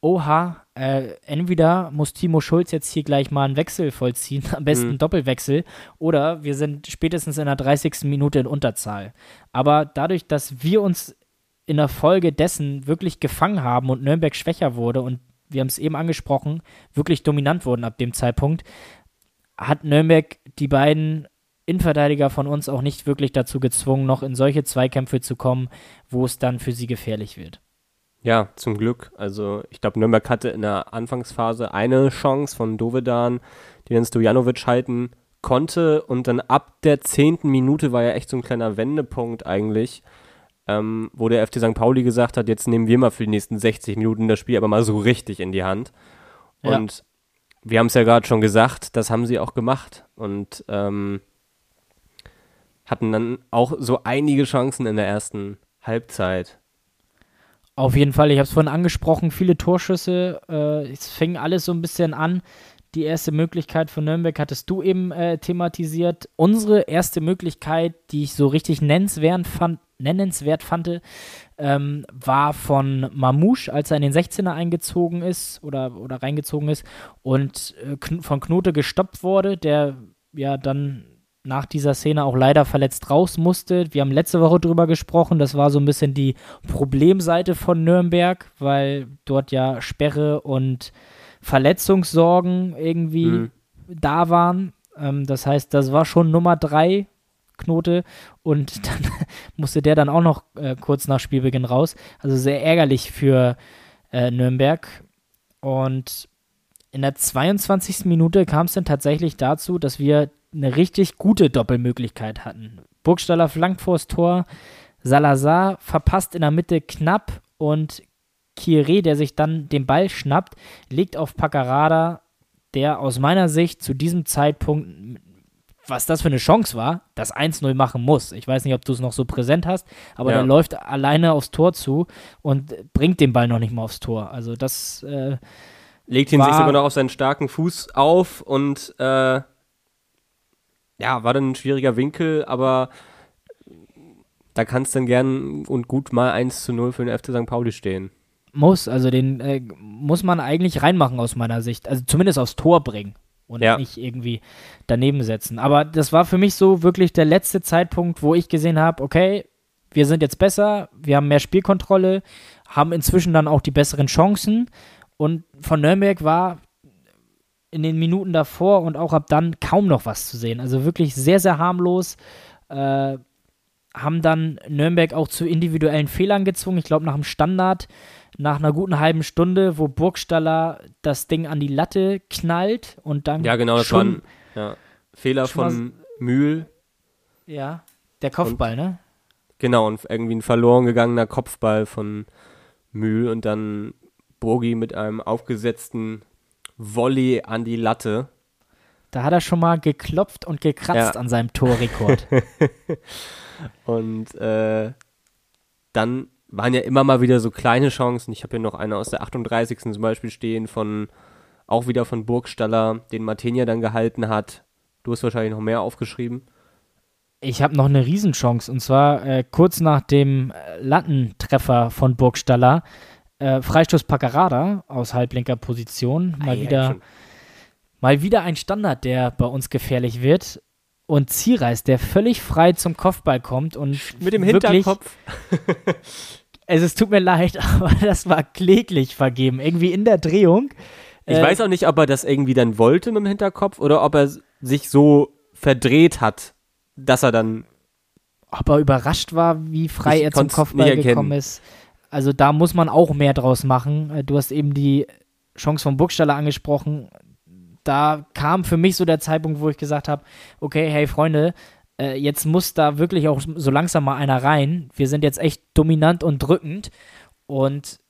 oha, äh, entweder muss Timo Schulz jetzt hier gleich mal einen Wechsel vollziehen, am besten mhm. Doppelwechsel, oder wir sind spätestens in der 30. Minute in Unterzahl. Aber dadurch, dass wir uns in der Folge dessen wirklich gefangen haben und Nürnberg schwächer wurde und wir haben es eben angesprochen, wirklich dominant wurden ab dem Zeitpunkt, hat Nürnberg die beiden Innenverteidiger von uns auch nicht wirklich dazu gezwungen, noch in solche Zweikämpfe zu kommen, wo es dann für sie gefährlich wird. Ja, zum Glück. Also ich glaube, Nürnberg hatte in der Anfangsphase eine Chance von Dovedan, die dann Stojanovic halten konnte und dann ab der zehnten Minute war ja echt so ein kleiner Wendepunkt eigentlich, ähm, wo der FC St. Pauli gesagt hat, jetzt nehmen wir mal für die nächsten 60 Minuten das Spiel aber mal so richtig in die Hand. Ja. Und wir haben es ja gerade schon gesagt, das haben sie auch gemacht und ähm, hatten dann auch so einige Chancen in der ersten Halbzeit. Auf jeden Fall, ich habe es vorhin angesprochen, viele Torschüsse. Äh, es fing alles so ein bisschen an. Die erste Möglichkeit von Nürnberg hattest du eben äh, thematisiert. Unsere erste Möglichkeit, die ich so richtig nennenswert fand, nennenswert fand, ähm, war von Mamouche, als er in den 16er eingezogen ist oder, oder reingezogen ist und äh, kn von Knote gestoppt wurde, der ja dann nach dieser Szene auch leider verletzt raus musste. Wir haben letzte Woche drüber gesprochen, das war so ein bisschen die Problemseite von Nürnberg, weil dort ja Sperre und Verletzungssorgen irgendwie mhm. da waren. Ähm, das heißt, das war schon Nummer drei Knote und dann musste der dann auch noch äh, kurz nach Spielbeginn raus. Also sehr ärgerlich für äh, Nürnberg. Und in der 22. Minute kam es dann tatsächlich dazu, dass wir eine richtig gute Doppelmöglichkeit hatten. Burgstaller flankt vors Tor, Salazar verpasst in der Mitte knapp und Kieré, der sich dann den Ball schnappt, legt auf Paccarada, der aus meiner Sicht zu diesem Zeitpunkt was das für eine Chance war, das 1-0 machen muss. Ich weiß nicht, ob du es noch so präsent hast, aber ja. der läuft alleine aufs Tor zu und bringt den Ball noch nicht mal aufs Tor. Also das äh, legt ihn sich sogar noch auf seinen starken Fuß auf und äh, ja, war dann ein schwieriger Winkel, aber da kann es dann gern und gut mal 1 zu 0 für den FC St. Pauli stehen. Muss, also den äh, muss man eigentlich reinmachen aus meiner Sicht. Also zumindest aufs Tor bringen und ja. nicht irgendwie daneben setzen. Aber das war für mich so wirklich der letzte Zeitpunkt, wo ich gesehen habe, okay, wir sind jetzt besser, wir haben mehr Spielkontrolle, haben inzwischen dann auch die besseren Chancen. Und von Nürnberg war in den Minuten davor und auch ab dann kaum noch was zu sehen. Also wirklich sehr, sehr harmlos. Äh, haben dann Nürnberg auch zu individuellen Fehlern gezwungen. Ich glaube, nach dem Standard, nach einer guten halben Stunde, wo Burgstaller das Ding an die Latte knallt und dann. Ja, genau, das war ein ja, Fehler von Mühl. Ja, der Kopfball, Und- ne? Genau, und irgendwie ein verloren gegangener Kopfball von Mühl und dann Bogi mit einem aufgesetzten Volley an die Latte. Da hat er schon mal geklopft und gekratzt Ja. an seinem Torrekord. Und äh, dann waren ja immer mal wieder so kleine Chancen. Ich habe hier noch eine aus der 38. zum Beispiel stehen, von auch wieder von Burgstaller, den Martinia dann gehalten hat. Du hast wahrscheinlich noch mehr aufgeschrieben. Ich habe noch eine Riesenchance und zwar äh, kurz nach dem äh, Lattentreffer von Burgstaller. Äh, Freistoß Paccarada aus halblinker Position. Mal Ah, ja, wieder schon. Mal wieder ein Standard, der bei uns gefährlich wird. Und Zierreis, der völlig frei zum Kopfball kommt und Mit dem Hinterkopf. Also es tut mir leid, aber das war kläglich vergeben. Irgendwie in der Drehung. Ich Äh, weiß auch nicht, ob er das irgendwie dann wollte mit dem Hinterkopf oder ob er sich so verdreht hat, dass er dann. ob er überrascht war, wie frei er zum Kopfball gekommen ist. Also da muss man auch mehr draus machen. Äh, Du hast eben die Chance von Burgstaller angesprochen. Da kam für mich so der Zeitpunkt, wo ich gesagt habe, okay, hey Freunde, äh, jetzt muss da wirklich auch so langsam mal einer rein. Wir sind jetzt echt dominant und drückend. Und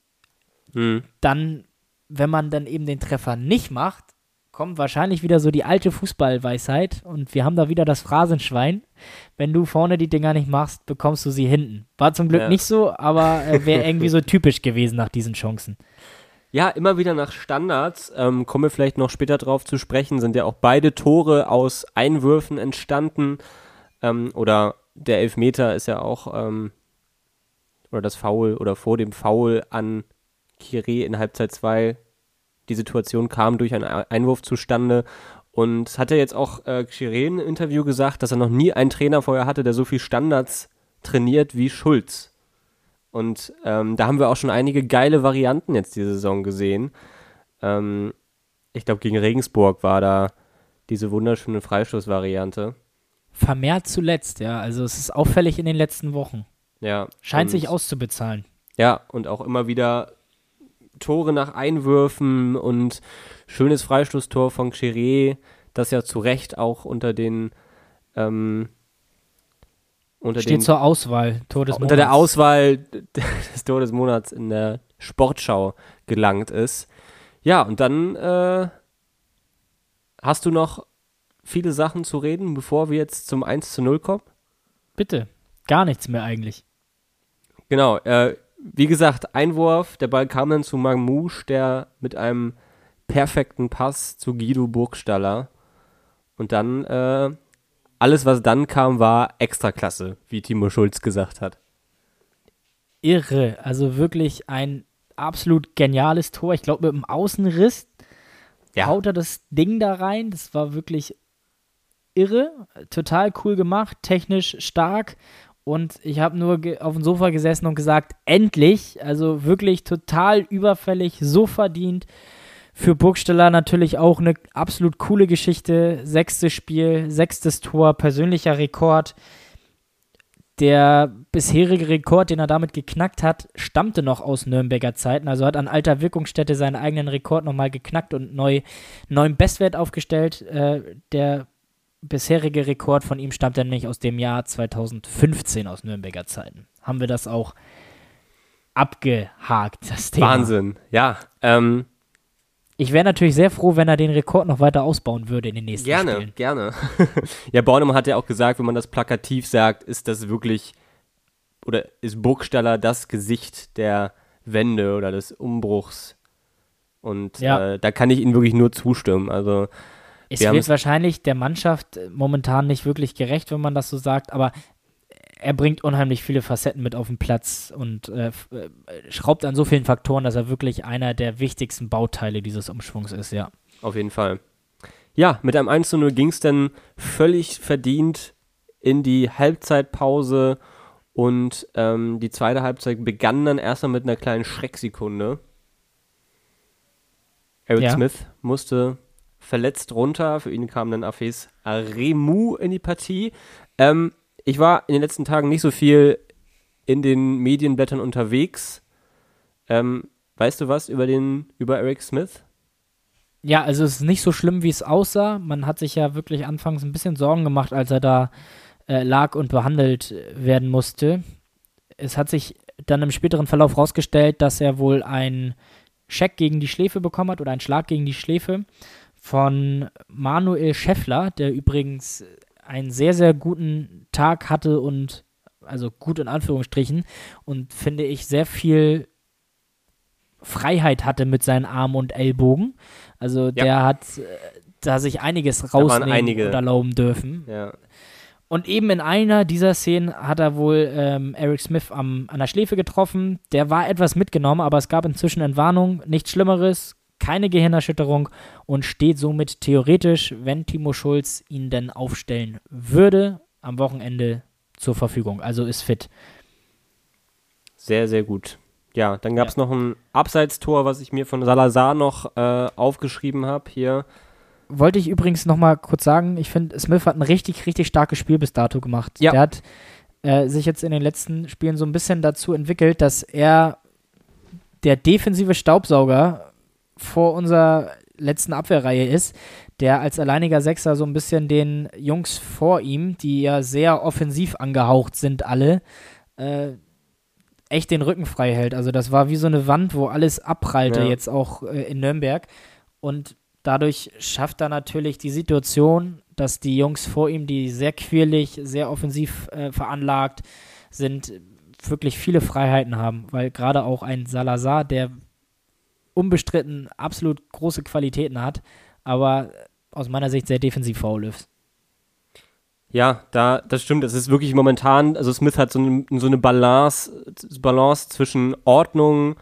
Hm, dann, wenn man dann eben den Treffer nicht macht, kommt wahrscheinlich wieder so die alte Fußballweisheit und wir haben da wieder das Phrasenschwein. Wenn du vorne die Dinger nicht machst, bekommst du sie hinten. War zum Glück Ja. nicht so, aber äh, wäre irgendwie so typisch gewesen nach diesen Chancen. Ja, immer wieder nach Standards. Ähm, kommen wir vielleicht noch später drauf zu sprechen. Sind ja auch beide Tore aus Einwürfen entstanden. Ähm, oder der Elfmeter ist ja auch. Ähm, oder das Foul oder vor dem Foul an Kire in Halbzeit 2. Die Situation kam durch einen Einwurf zustande. Und es hat ja jetzt auch äh, Chiré im Interview gesagt, dass er noch nie einen Trainer vorher hatte, der so viel Standards trainiert wie Schulz. Und ähm, da haben wir auch schon einige geile Varianten jetzt diese Saison gesehen. Ähm, ich glaube, gegen Regensburg war da diese wunderschöne Freistoßvariante. Vermehrt zuletzt, ja. Also es ist auffällig in den letzten Wochen. Ja. Scheint sich auszubezahlen. Ja, und auch immer wieder Tore nach Einwürfen und schönes Freistoßtor von Chiré, das ja zu Recht auch unter den ähm, unter Steht den zur Auswahl. Tor des unter der Monats. Auswahl des Tor des Monats in der Sportschau gelangt ist. Ja, und dann äh, hast du noch viele Sachen zu reden, bevor wir jetzt zum 1 zu 0 kommen? Bitte. Gar nichts mehr eigentlich. Genau, äh, wie gesagt, Einwurf, der Ball kam dann zu Magmouche, der mit einem perfekten Pass zu Guido Burgstaller. Und dann, äh, alles was dann kam, war Extraklasse, wie Timo Schulz gesagt hat. Irre. Also wirklich ein absolut geniales Tor. Ich glaube, mit dem Außenriss haut er das Ding da rein. Das war wirklich irre, total cool gemacht, technisch stark. Und ich habe nur auf dem Sofa gesessen und gesagt, endlich, also wirklich total überfällig, so verdient. Für Burgsteller natürlich auch eine absolut coole Geschichte. Sechstes Spiel, sechstes Tor, persönlicher Rekord. Der bisherige Rekord, den er damit geknackt hat, stammte noch aus Nürnberger Zeiten. Also hat an alter Wirkungsstätte seinen eigenen Rekord nochmal geknackt und neu, neuen Bestwert aufgestellt. Äh, der bisherige Rekord von ihm stammt dann nicht aus dem Jahr 2015 aus Nürnberger Zeiten. Haben wir das auch abgehakt, das Thema. Wahnsinn, ja. Ähm, Ich wäre natürlich sehr froh, wenn er den Rekord noch weiter ausbauen würde in den nächsten Gerne, Spielen. gerne. ja, Bornemann hat ja auch gesagt, wenn man das plakativ sagt, ist das wirklich, oder ist Burgstaller das Gesicht der Wende oder des Umbruchs. Und Ja. äh, da kann ich Ihnen wirklich nur zustimmen. Also, Es Wir wird es- wahrscheinlich der Mannschaft äh, momentan nicht wirklich gerecht, wenn man das so sagt, aber er bringt unheimlich viele Facetten mit auf den Platz und äh, äh, schraubt an so vielen Faktoren, dass er wirklich einer der wichtigsten Bauteile dieses Umschwungs ist, ja. auf jeden Fall. Ja, mit einem 1 zu 0 ging es dann völlig verdient in die Halbzeitpause und ähm, die zweite Halbzeit begann dann erstmal mit einer kleinen Schrecksekunde. Aaron Ja. Smith musste verletzt runter. Für ihn kam dann Afes Aremu in die Partie. Ähm, ich war in den letzten Tagen nicht so viel in den Medienblättern unterwegs. Ähm, weißt du was über den, über Eric Smith? Ja, also es ist nicht so schlimm, wie es aussah. Man hat sich ja wirklich anfangs ein bisschen Sorgen gemacht, als er da äh, lag und behandelt werden musste. Es hat sich dann im späteren Verlauf herausgestellt, dass er wohl einen Scheck gegen die Schläfe bekommen hat oder einen Schlag gegen die Schläfe von Manuel Scheffler, der übrigens einen sehr, sehr guten Tag hatte und, also gut in Anführungsstrichen, und finde ich sehr viel Freiheit hatte mit seinen Armen und Ellbogen. Also ja. der hat äh, da sich einiges rausnehmen einige. und erlauben dürfen. Ja. Und eben in einer dieser Szenen hat er wohl ähm, Eric Smith am, an der Schläfe getroffen. Der war etwas mitgenommen, aber es gab inzwischen Entwarnung. Nichts Schlimmeres, keine Gehirnerschütterung und steht somit theoretisch, wenn Timo Schulz ihn denn aufstellen würde, am Wochenende zur Verfügung. Also ist fit. Sehr, sehr gut. Ja, dann gab es ja. noch ein Abseitstor, was ich mir von Salazar noch äh, aufgeschrieben habe hier. Wollte ich übrigens noch mal kurz sagen, ich finde, Smith hat ein richtig, richtig starkes Spiel bis dato gemacht. Ja. Der hat äh, sich jetzt in den letzten Spielen so ein bisschen dazu entwickelt, dass er der defensive Staubsauger vor unserer letzten Abwehrreihe ist, der als alleiniger Sechser so ein bisschen den Jungs vor ihm, die ja sehr offensiv angehaucht sind, alle, äh, echt den Rücken frei hält. Also das war wie so eine Wand, wo alles abprallte, ja. jetzt auch äh, in Nürnberg. Und dadurch schafft er natürlich die Situation, dass die Jungs vor ihm, die sehr quirlig, sehr offensiv äh, veranlagt sind, wirklich viele Freiheiten haben, weil gerade auch ein Salazar, der unbestritten absolut große Qualitäten hat, aber aus meiner Sicht sehr defensiv faul ist. Ja, da, das stimmt. Es ist wirklich momentan, also Smith hat so eine, so eine Balance, Balance zwischen Ordnung,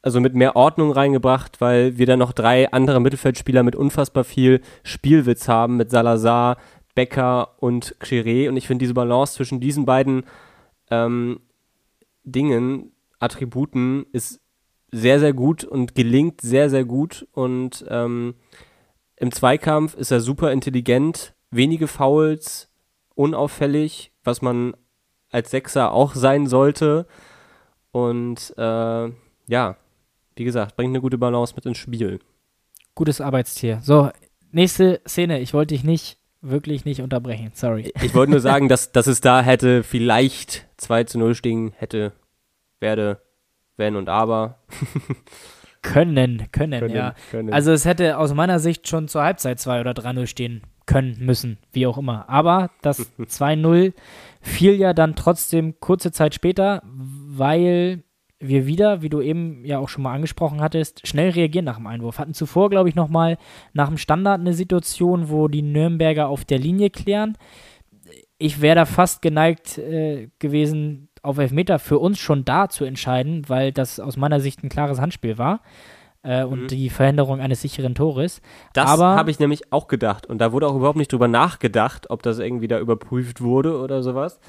also mit mehr Ordnung reingebracht, weil wir dann noch drei andere Mittelfeldspieler mit unfassbar viel Spielwitz haben, mit Salazar, Becker und Xeré. Und ich finde diese Balance zwischen diesen beiden ähm, Dingen, Attributen, ist sehr, sehr gut und gelingt sehr, sehr gut. Und ähm, im Zweikampf ist er super intelligent, wenige Fouls, unauffällig, was man als Sechser auch sein sollte. Und äh, ja, wie gesagt, bringt eine gute Balance mit ins Spiel. Gutes Arbeitstier. So, nächste Szene. Ich wollte dich nicht, wirklich nicht unterbrechen. Sorry. Ich wollte nur sagen, dass, dass es da hätte vielleicht 2 zu 0 stehen hätte, werde, wenn und aber. können, können, können, ja. Können. Also es hätte aus meiner Sicht schon zur Halbzeit 2 oder 3-0 stehen können, müssen, wie auch immer. Aber das 2-0 fiel ja dann trotzdem kurze Zeit später, weil wir wieder, wie du eben ja auch schon mal angesprochen hattest, schnell reagieren nach dem Einwurf. Hatten zuvor, glaube ich, nochmal nach dem Standard eine Situation, wo die Nürnberger auf der Linie klären. Ich wäre da fast geneigt äh, gewesen, auf Elfmeter für uns schon da zu entscheiden, weil das aus meiner Sicht ein klares Handspiel war äh, und mhm. die Verhinderung eines sicheren Tores. Das habe ich nämlich auch gedacht. Und da wurde auch überhaupt nicht drüber nachgedacht, ob das irgendwie da überprüft wurde oder sowas.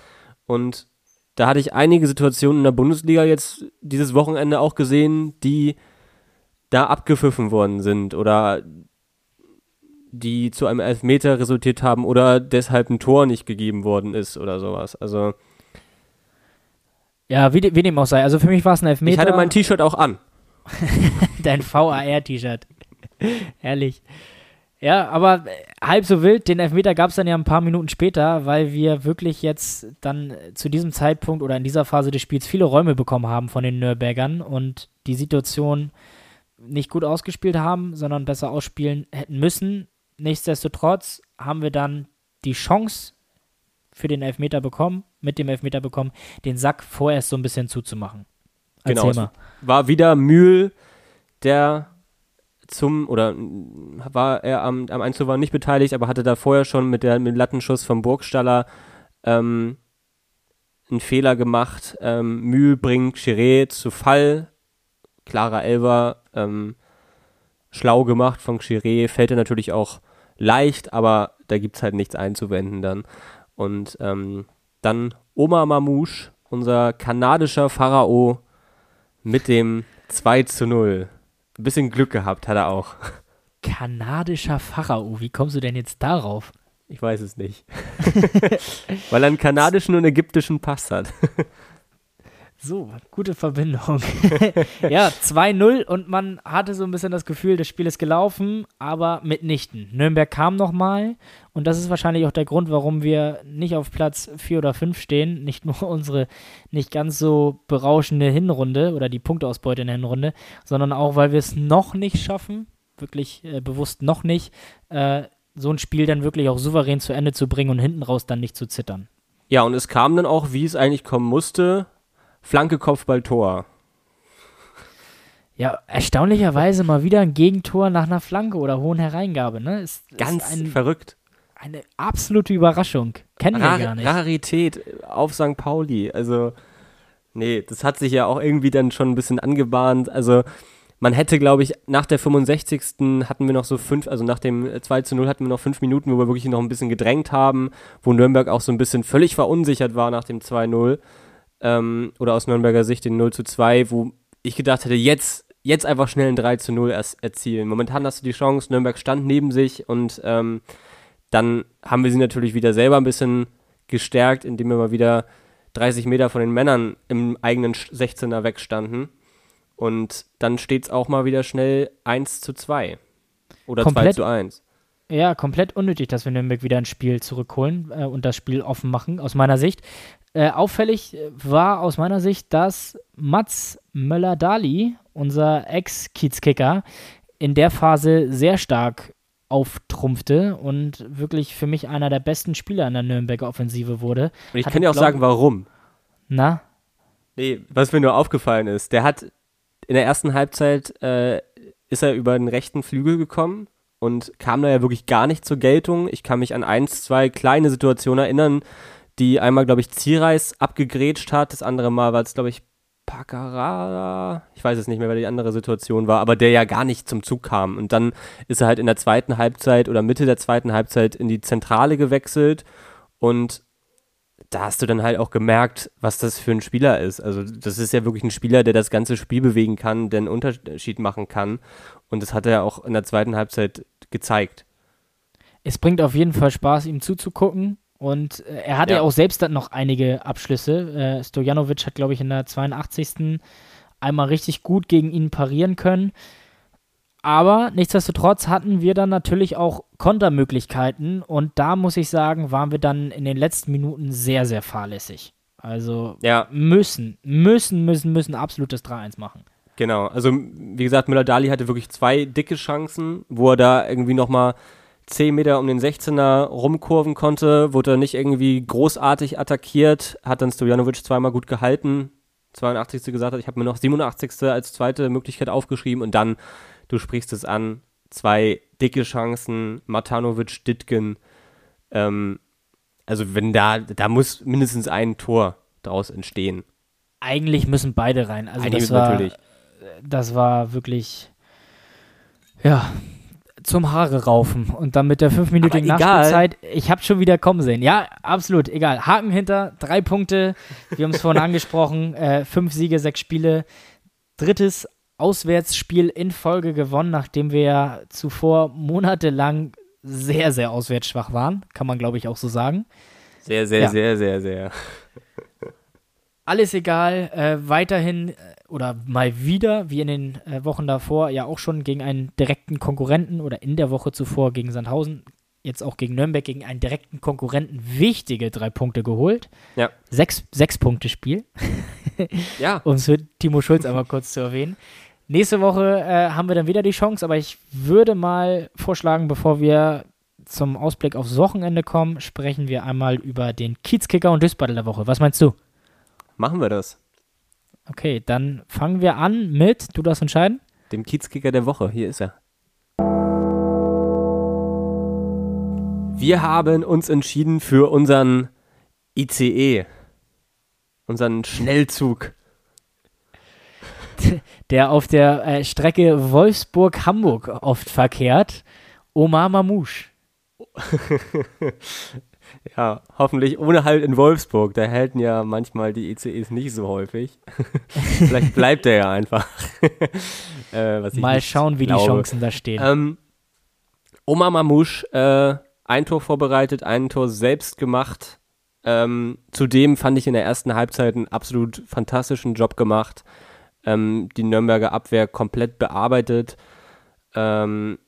Und da hatte ich einige Situationen in der Bundesliga jetzt dieses Wochenende auch gesehen, die da abgepfiffen worden sind oder die zu einem Elfmeter resultiert haben oder deshalb ein Tor nicht gegeben worden ist oder sowas. Also. Ja, wie, wie dem auch sei. Also für mich war es ein Elfmeter. Ich hatte mein T-Shirt auch an. Dein VAR-T-Shirt. Ehrlich. Ja, aber halb so wild, den Elfmeter gab es dann ja ein paar Minuten später, weil wir wirklich jetzt dann zu diesem Zeitpunkt oder in dieser Phase des Spiels viele Räume bekommen haben von den Nürnbergern und die Situation nicht gut ausgespielt haben, sondern besser ausspielen hätten müssen. Nichtsdestotrotz haben wir dann die Chance für den Elfmeter bekommen, mit dem Elfmeter bekommen, den Sack vorerst so ein bisschen zuzumachen. Erzähl genau, mal. war wieder Mühl, der zum, oder war er am, am Einzug war nicht beteiligt, aber hatte da vorher schon mit, der, mit dem Lattenschuss vom Burgstaller ähm, einen Fehler gemacht. Ähm, Mühl bringt Chiré zu Fall. Clara Elver ähm, schlau gemacht von Chiré, fällt er natürlich auch leicht, aber da gibt es halt nichts einzuwenden dann. Und ähm, dann Oma Mamouche, unser kanadischer Pharao, mit dem 2 zu 0. Ein bisschen Glück gehabt hat er auch. Kanadischer Pharao, wie kommst du denn jetzt darauf? Ich weiß es nicht. Weil er einen kanadischen und ägyptischen Pass hat. So, gute Verbindung. ja, 2-0 und man hatte so ein bisschen das Gefühl, das Spiel ist gelaufen, aber mitnichten. Nürnberg kam nochmal und das ist wahrscheinlich auch der Grund, warum wir nicht auf Platz 4 oder 5 stehen. Nicht nur unsere nicht ganz so berauschende Hinrunde oder die Punkteausbeute in der Hinrunde, sondern auch, weil wir es noch nicht schaffen, wirklich äh, bewusst noch nicht, äh, so ein Spiel dann wirklich auch souverän zu Ende zu bringen und hinten raus dann nicht zu zittern. Ja, und es kam dann auch, wie es eigentlich kommen musste Flanke, Kopfball, Tor. Ja, erstaunlicherweise mal wieder ein Gegentor nach einer Flanke oder hohen Hereingabe, ne? Ist, Ganz ist ein, verrückt. Eine absolute Überraschung. Kennen Rar wir gar nicht. Rarität auf St. Pauli. Also, nee, das hat sich ja auch irgendwie dann schon ein bisschen angebahnt. Also, man hätte, glaube ich, nach der 65. hatten wir noch so fünf, also nach dem 2 zu 0 hatten wir noch fünf Minuten, wo wir wirklich noch ein bisschen gedrängt haben, wo Nürnberg auch so ein bisschen völlig verunsichert war nach dem 2-0 ähm, oder aus Nürnberger Sicht den 0 zu 2, wo ich gedacht hätte, jetzt, jetzt einfach schnell ein 3 zu 0 erzielen. Momentan hast du die Chance, Nürnberg stand neben sich und ähm, dann haben wir sie natürlich wieder selber ein bisschen gestärkt, indem wir mal wieder 30 Meter von den Männern im eigenen 16er wegstanden. Und dann steht es auch mal wieder schnell 1 zu 2. Oder komplett, 2 zu 1. Ja, komplett unnötig, dass wir Nürnberg wieder ein Spiel zurückholen äh, und das Spiel offen machen, aus meiner Sicht. Äh, auffällig war aus meiner Sicht, dass Mats Möller-Dali, unser Ex-Kiezkicker, in der Phase sehr stark auftrumpfte und wirklich für mich einer der besten Spieler in der Nürnberger Offensive wurde. Und ich Hatte, kann dir auch sagen, warum. Na? Nee, was mir nur aufgefallen ist, der hat in der ersten Halbzeit äh, ist er über den rechten Flügel gekommen und kam da ja wirklich gar nicht zur Geltung. Ich kann mich an eins, zwei kleine Situationen erinnern, die einmal, glaube ich, Zierreis abgegrätscht hat. Das andere Mal war es, glaube ich, Pacarada. Ich weiß es nicht mehr, wer die andere Situation war, aber der ja gar nicht zum Zug kam. Und dann ist er halt in der zweiten Halbzeit oder Mitte der zweiten Halbzeit in die Zentrale gewechselt und da hast du dann halt auch gemerkt, was das für ein Spieler ist. Also das ist ja wirklich ein Spieler, der das ganze Spiel bewegen kann, der einen Unterschied machen kann. Und das hat er auch in der zweiten Halbzeit gezeigt. Es bringt auf jeden Fall Spaß, ihm zuzugucken. Und äh, er hatte ja. auch selbst dann noch einige Abschlüsse. Äh, Stojanovic hat, glaube ich, in der 82. einmal richtig gut gegen ihn parieren können. Aber nichtsdestotrotz hatten wir dann natürlich auch Kontermöglichkeiten und da muss ich sagen, waren wir dann in den letzten Minuten sehr, sehr fahrlässig. Also ja. müssen, müssen, müssen, müssen absolutes 3-1 machen. Genau, also wie gesagt, Müller-Dali hatte wirklich zwei dicke Chancen, wo er da irgendwie nochmal 10 Meter um den 16er rumkurven konnte, wurde er nicht irgendwie großartig attackiert, hat dann Stojanovic zweimal gut gehalten, 82. gesagt hat, ich habe mir noch 87. als zweite Möglichkeit aufgeschrieben und dann, du sprichst es an, zwei dicke Chancen, Matanovic, Ditgen, ähm, also wenn da, da muss mindestens ein Tor draus entstehen. Eigentlich müssen beide rein, also Eigentlich das war, natürlich. das war wirklich, ja, zum Haare raufen und dann mit der fünfminütigen Nachspielzeit, ich habe schon wieder kommen sehen. Ja, absolut, egal. Haken hinter, drei Punkte, wir haben es vorhin angesprochen, äh, fünf Siege, sechs Spiele, drittes Auswärtsspiel in Folge gewonnen, nachdem wir ja zuvor monatelang sehr, sehr auswärtsschwach waren, kann man glaube ich auch so sagen. Sehr, sehr, ja. sehr, sehr, sehr. Alles egal, äh, weiterhin äh, oder mal wieder, wie in den äh, Wochen davor, ja auch schon gegen einen direkten Konkurrenten oder in der Woche zuvor gegen Sandhausen, jetzt auch gegen Nürnberg, gegen einen direkten Konkurrenten wichtige drei Punkte geholt. Ja. Sechs, sechs Punkte Spiel. ja. Um es für Timo Schulz einmal kurz zu erwähnen. Nächste Woche äh, haben wir dann wieder die Chance, aber ich würde mal vorschlagen, bevor wir zum Ausblick aufs Wochenende kommen, sprechen wir einmal über den Kiezkicker und Düsbattle der Woche. Was meinst du? Machen wir das. Okay, dann fangen wir an mit, du darfst entscheiden? Dem Kiezkicker der Woche, hier ist er. Wir haben uns entschieden für unseren ICE, unseren Schnellzug. Der auf der äh, Strecke Wolfsburg-Hamburg oft verkehrt. Omar Mamouche. Ja, hoffentlich ohne Halt in Wolfsburg. Da halten ja manchmal die ECEs nicht so häufig. Vielleicht bleibt er ja einfach. äh, Mal schauen, wie glaube. die Chancen da stehen. Ähm, Oma Mamouche, äh, ein Tor vorbereitet, ein Tor selbst gemacht. Ähm, zudem fand ich in der ersten Halbzeit einen absolut fantastischen Job gemacht. Ähm, die Nürnberger Abwehr komplett bearbeitet. Ähm,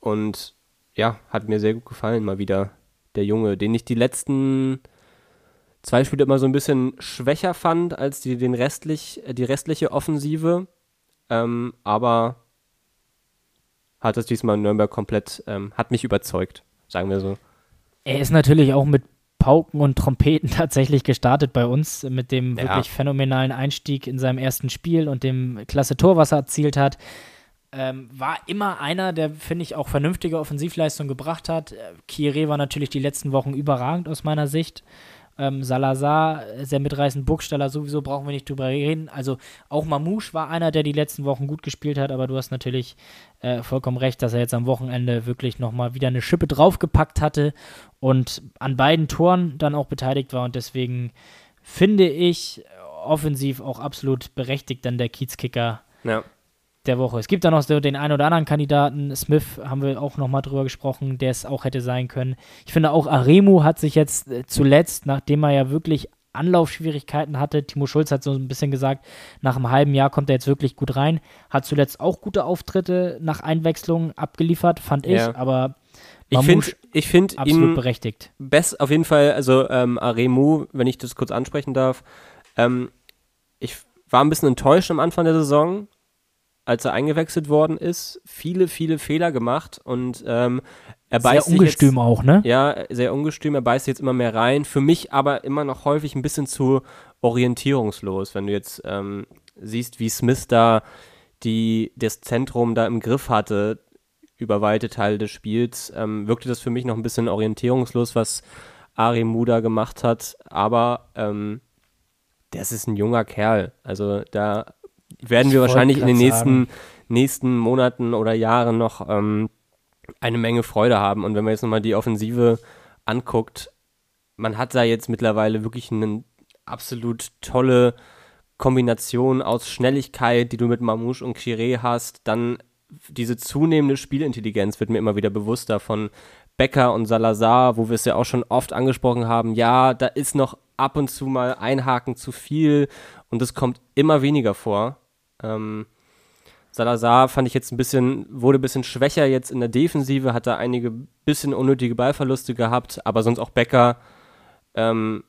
und ja, hat mir sehr gut gefallen, mal wieder der Junge, den ich die letzten zwei Spiele immer so ein bisschen schwächer fand als die, den restlich, die restliche Offensive. Ähm, aber hat es diesmal in Nürnberg komplett, ähm, hat mich überzeugt, sagen wir so. Er ist natürlich auch mit Pauken und Trompeten tatsächlich gestartet bei uns mit dem ja. wirklich phänomenalen Einstieg in seinem ersten Spiel und dem klasse Tor, was er erzielt hat. Ähm, war immer einer, der, finde ich, auch vernünftige Offensivleistung gebracht hat. Äh, Kieré war natürlich die letzten Wochen überragend aus meiner Sicht. Ähm, Salazar, sehr mitreißend, Burgstaller sowieso brauchen wir nicht drüber reden. Also auch Mamouche war einer, der die letzten Wochen gut gespielt hat, aber du hast natürlich äh, vollkommen recht, dass er jetzt am Wochenende wirklich nochmal wieder eine Schippe draufgepackt hatte und an beiden Toren dann auch beteiligt war und deswegen finde ich offensiv auch absolut berechtigt dann der Kiezkicker ja der Woche. Es gibt da noch so den einen oder anderen Kandidaten. Smith haben wir auch nochmal drüber gesprochen, der es auch hätte sein können. Ich finde auch Aremu hat sich jetzt äh, zuletzt, nachdem er ja wirklich Anlaufschwierigkeiten hatte, Timo Schulz hat so ein bisschen gesagt, nach einem halben Jahr kommt er jetzt wirklich gut rein, hat zuletzt auch gute Auftritte nach Einwechslung abgeliefert, fand ich, ja. aber ich finde ich find absolut ihn berechtigt. Best auf jeden Fall, also ähm, Aremu, wenn ich das kurz ansprechen darf, ähm, ich war ein bisschen enttäuscht am Anfang der Saison, als er eingewechselt worden ist, viele, viele Fehler gemacht und ähm, er beißt sehr ungestüm jetzt, auch, ne? Ja, sehr ungestüm, er beißt jetzt immer mehr rein. Für mich aber immer noch häufig ein bisschen zu orientierungslos, wenn du jetzt ähm, siehst, wie Smith da die, das Zentrum da im Griff hatte über weite Teile des Spiels, ähm, wirkte das für mich noch ein bisschen orientierungslos, was Ari Muda gemacht hat, aber ähm, das ist ein junger Kerl. Also da werden wir wahrscheinlich in den nächsten, nächsten Monaten oder Jahren noch ähm, eine Menge Freude haben. Und wenn man jetzt nochmal die Offensive anguckt, man hat da jetzt mittlerweile wirklich eine absolut tolle Kombination aus Schnelligkeit, die du mit Mamouche und Chiré hast, dann diese zunehmende Spielintelligenz wird mir immer wieder bewusster von Becker und Salazar, wo wir es ja auch schon oft angesprochen haben. Ja, da ist noch ab und zu mal ein Haken zu viel und es kommt immer weniger vor. Ähm, Salazar fand ich jetzt ein bisschen, wurde ein bisschen schwächer jetzt in der Defensive, hat da einige bisschen unnötige Ballverluste gehabt, aber sonst auch Becker ähm,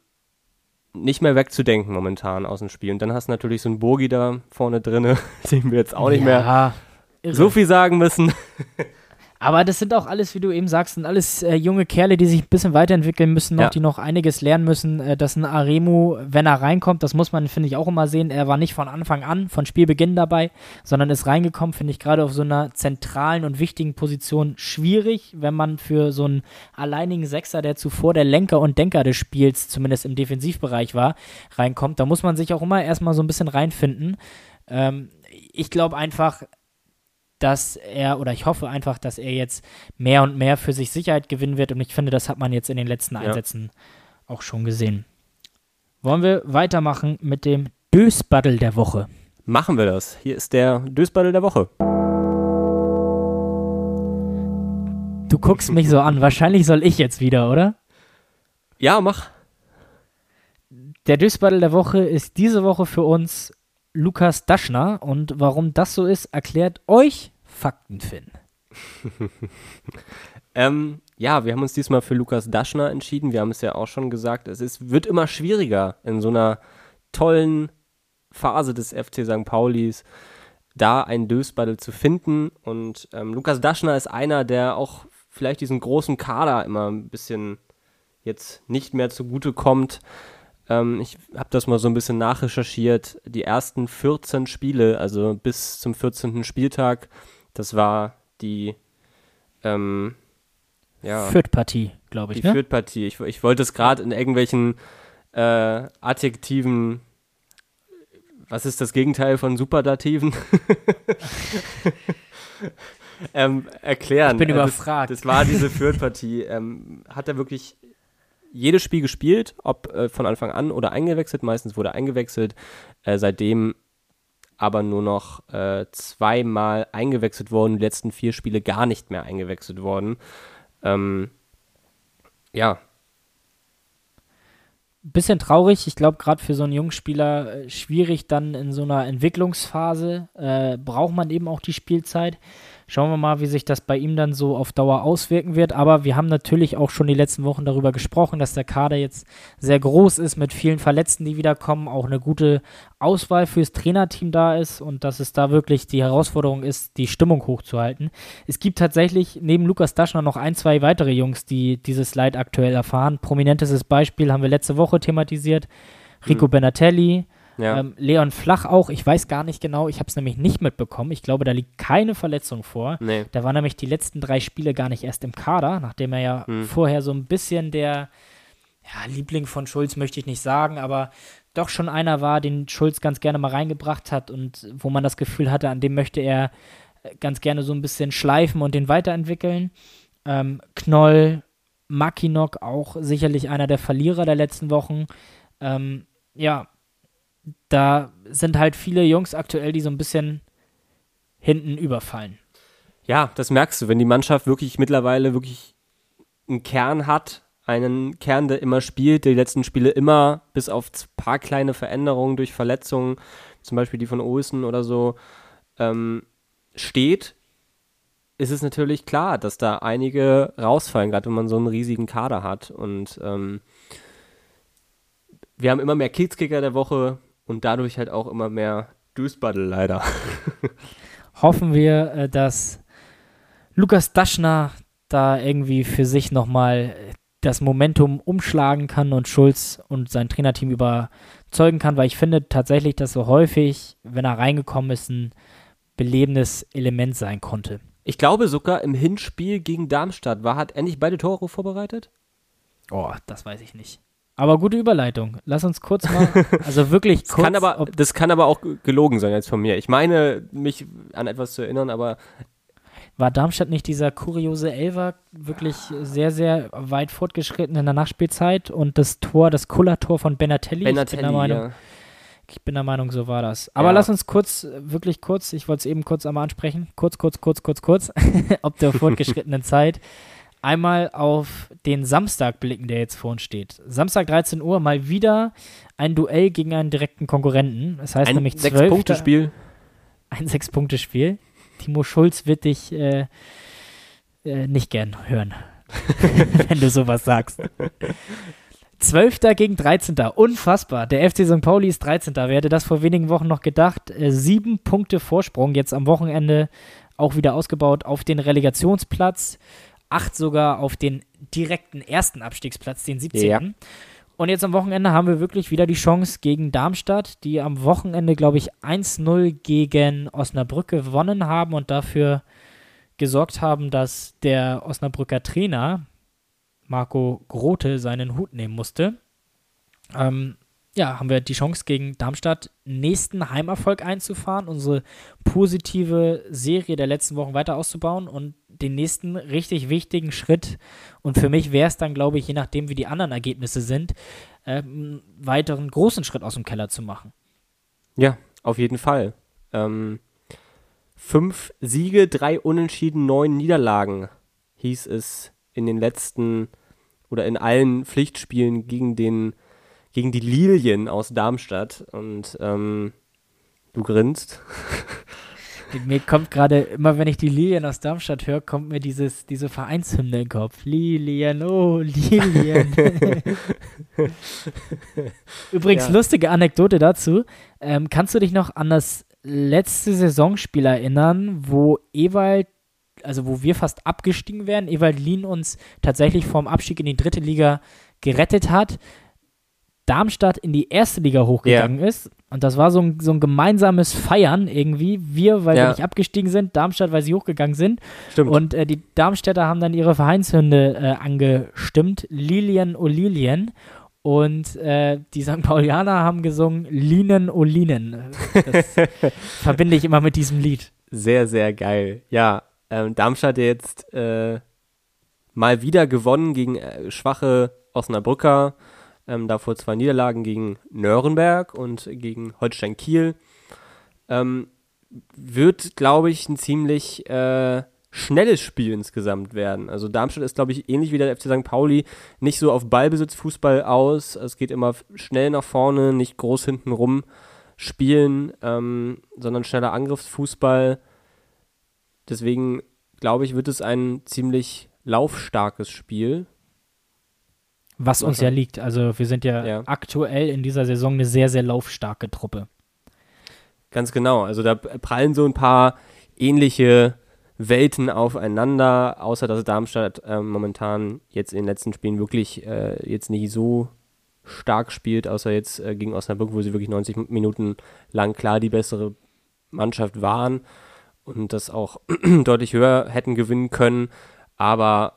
nicht mehr wegzudenken momentan aus dem Spiel. Und dann hast du natürlich so einen Bogi da vorne drin, den wir jetzt auch nicht ja, mehr irre. so viel sagen müssen. Aber das sind auch alles, wie du eben sagst, sind alles äh, junge Kerle, die sich ein bisschen weiterentwickeln müssen, noch, ja. die noch einiges lernen müssen. Äh, dass ein Aremu, wenn er reinkommt, das muss man, finde ich, auch immer sehen. Er war nicht von Anfang an, von Spielbeginn dabei, sondern ist reingekommen, finde ich gerade auf so einer zentralen und wichtigen Position schwierig, wenn man für so einen alleinigen Sechser, der zuvor der Lenker und Denker des Spiels, zumindest im Defensivbereich war, reinkommt. Da muss man sich auch immer erstmal so ein bisschen reinfinden. Ähm, ich glaube einfach, dass er, oder ich hoffe einfach, dass er jetzt mehr und mehr für sich Sicherheit gewinnen wird. Und ich finde, das hat man jetzt in den letzten Einsätzen ja. auch schon gesehen. Wollen wir weitermachen mit dem Dösbaddel der Woche? Machen wir das. Hier ist der Dösbaddel der Woche. Du guckst mich so an. Wahrscheinlich soll ich jetzt wieder, oder? Ja, mach. Der Dösbaddel der Woche ist diese Woche für uns Lukas Daschner. Und warum das so ist, erklärt euch Faktenfin. ähm, ja, wir haben uns diesmal für Lukas Daschner entschieden. Wir haben es ja auch schon gesagt, es ist, wird immer schwieriger in so einer tollen Phase des FC St. Paulis, da einen Dösbaddel zu finden. Und ähm, Lukas Daschner ist einer, der auch vielleicht diesen großen Kader immer ein bisschen jetzt nicht mehr zugute kommt. Ähm, ich habe das mal so ein bisschen nachrecherchiert. Die ersten 14 Spiele, also bis zum 14. Spieltag, das war die ähm, ja, Viertpartie, glaube ich. Die ne? Viertpartie. Ich, ich wollte es gerade in irgendwelchen äh, Adjektiven. Was ist das Gegenteil von Superdativen? ähm, erklären. Ich bin überfragt. Das, das war diese Viertpartie. ähm, hat er wirklich jedes Spiel gespielt, ob äh, von Anfang an oder eingewechselt. Meistens wurde eingewechselt. Äh, seitdem aber nur noch äh, zweimal eingewechselt worden. Die letzten vier Spiele gar nicht mehr eingewechselt worden. Ähm, ja. Bisschen traurig, ich glaube, gerade für so einen jungen Spieler äh, schwierig dann in so einer Entwicklungsphase. Äh, braucht man eben auch die Spielzeit. Schauen wir mal, wie sich das bei ihm dann so auf Dauer auswirken wird. Aber wir haben natürlich auch schon die letzten Wochen darüber gesprochen, dass der Kader jetzt sehr groß ist mit vielen Verletzten, die wiederkommen. Auch eine gute Auswahl fürs Trainerteam da ist und dass es da wirklich die Herausforderung ist, die Stimmung hochzuhalten. Es gibt tatsächlich neben Lukas Daschner noch ein, zwei weitere Jungs, die dieses Leid aktuell erfahren. Prominentestes Beispiel haben wir letzte Woche thematisiert. Rico hm. Benatelli, ja. Ähm, Leon Flach auch, ich weiß gar nicht genau, ich habe es nämlich nicht mitbekommen. Ich glaube, da liegt keine Verletzung vor. Nee. Da war nämlich die letzten drei Spiele gar nicht erst im Kader, nachdem er ja hm. vorher so ein bisschen der ja, Liebling von Schulz möchte ich nicht sagen, aber doch schon einer war, den Schulz ganz gerne mal reingebracht hat und wo man das Gefühl hatte, an dem möchte er äh, ganz gerne so ein bisschen schleifen und den weiterentwickeln. Ähm, Knoll, Makinok auch sicherlich einer der Verlierer der letzten Wochen. Ähm, ja, da sind halt viele Jungs aktuell, die so ein bisschen hinten überfallen. Ja, das merkst du, wenn die Mannschaft wirklich mittlerweile wirklich einen Kern hat, einen Kern, der immer spielt, die letzten Spiele immer bis auf ein paar kleine Veränderungen durch Verletzungen, zum Beispiel die von Olsen oder so, ähm, steht, ist es natürlich klar, dass da einige rausfallen, gerade wenn man so einen riesigen Kader hat. Und ähm, wir haben immer mehr Kiezkicker der Woche, und dadurch halt auch immer mehr Dösbaddel leider. Hoffen wir, äh, dass Lukas Daschner da irgendwie für sich nochmal das Momentum umschlagen kann und Schulz und sein Trainerteam überzeugen kann, weil ich finde tatsächlich, dass so häufig, wenn er reingekommen ist, ein belebendes Element sein konnte. Ich glaube sogar im Hinspiel gegen Darmstadt war, hat er nicht beide Tore vorbereitet? Oh, das weiß ich nicht. Aber gute Überleitung. Lass uns kurz mal, also wirklich kurz. Das kann aber, das kann aber auch gelogen sein jetzt von mir. Ich meine, mich an etwas zu erinnern, aber. War Darmstadt nicht dieser kuriose Elver wirklich sehr, sehr weit fortgeschritten in der Nachspielzeit und das Tor, das Kullertor von Benatelli? Benatelli, ich bin der Meinung, ja. Ich bin der Meinung, so war das. Aber ja. lass uns kurz, wirklich kurz, ich wollte es eben kurz einmal ansprechen, kurz, kurz, kurz, kurz, kurz, ob der fortgeschrittenen Zeit einmal auf den Samstag blicken, der jetzt vor uns steht. Samstag 13 Uhr mal wieder ein Duell gegen einen direkten Konkurrenten. Das heißt ein nämlich Sechs-Punkte-Spiel. Ein Sechs-Punkte-Spiel. Timo Schulz wird dich äh, äh, nicht gern hören, wenn du sowas sagst. 12. gegen 13. Unfassbar. Der FC St. Pauli ist 13. Wer hätte das vor wenigen Wochen noch gedacht? Äh, sieben Punkte Vorsprung jetzt am Wochenende auch wieder ausgebaut auf den Relegationsplatz acht sogar auf den direkten ersten Abstiegsplatz, den 17. Ja. Und jetzt am Wochenende haben wir wirklich wieder die Chance gegen Darmstadt, die am Wochenende, glaube ich, 1-0 gegen Osnabrück gewonnen haben und dafür gesorgt haben, dass der Osnabrücker Trainer Marco Grote seinen Hut nehmen musste. Ähm, ja, haben wir die Chance gegen Darmstadt nächsten Heimerfolg einzufahren, unsere positive Serie der letzten Wochen weiter auszubauen und den nächsten richtig wichtigen Schritt. Und für mich wäre es dann, glaube ich, je nachdem, wie die anderen Ergebnisse sind, äh, einen weiteren großen Schritt aus dem Keller zu machen. Ja, auf jeden Fall. Ähm, fünf Siege, drei Unentschieden, neun Niederlagen hieß es in den letzten oder in allen Pflichtspielen gegen den gegen die Lilien aus Darmstadt und ähm, du grinst. Mir kommt gerade, immer wenn ich die Lilien aus Darmstadt höre, kommt mir dieses, diese Vereinshymne im Kopf. Lilien, oh, Lilien. Übrigens, ja. lustige Anekdote dazu. Ähm, kannst du dich noch an das letzte Saisonspiel erinnern, wo Ewald, also wo wir fast abgestiegen wären, Ewald Lien uns tatsächlich vom Abstieg in die dritte Liga gerettet hat? Darmstadt in die erste Liga hochgegangen yeah. ist. Und das war so ein, so ein gemeinsames Feiern irgendwie. Wir, weil ja. wir nicht abgestiegen sind, Darmstadt, weil sie hochgegangen sind. Stimmt. Und äh, die Darmstädter haben dann ihre Vereinshünde äh, angestimmt. Lilien o Lilien. Und äh, die St. Paulianer haben gesungen Linen o Linen. Das verbinde ich immer mit diesem Lied. Sehr, sehr geil. Ja, ähm, Darmstadt jetzt äh, mal wieder gewonnen gegen äh, schwache Osnabrücker. Ähm, davor zwei Niederlagen gegen Nürnberg und gegen Holstein Kiel. Ähm, wird, glaube ich, ein ziemlich äh, schnelles Spiel insgesamt werden. Also Darmstadt ist, glaube ich, ähnlich wie der FC St. Pauli nicht so auf Ballbesitz Fußball aus. Es geht immer schnell nach vorne, nicht groß hinten rum spielen, ähm, sondern schneller Angriffsfußball. Deswegen glaube ich, wird es ein ziemlich laufstarkes Spiel. Was uns ja liegt. Also wir sind ja, Ja. aktuell in dieser Saison eine sehr, sehr laufstarke Truppe. Ganz genau. Also da prallen so ein paar ähnliche Welten aufeinander, außer dass Darmstadt ähm, momentan jetzt in den letzten Spielen wirklich äh, jetzt nicht so stark spielt, außer jetzt äh, gegen Osnabrück, wo sie wirklich 90 Minuten lang klar die bessere Mannschaft waren und das auch deutlich höher hätten gewinnen können. Aber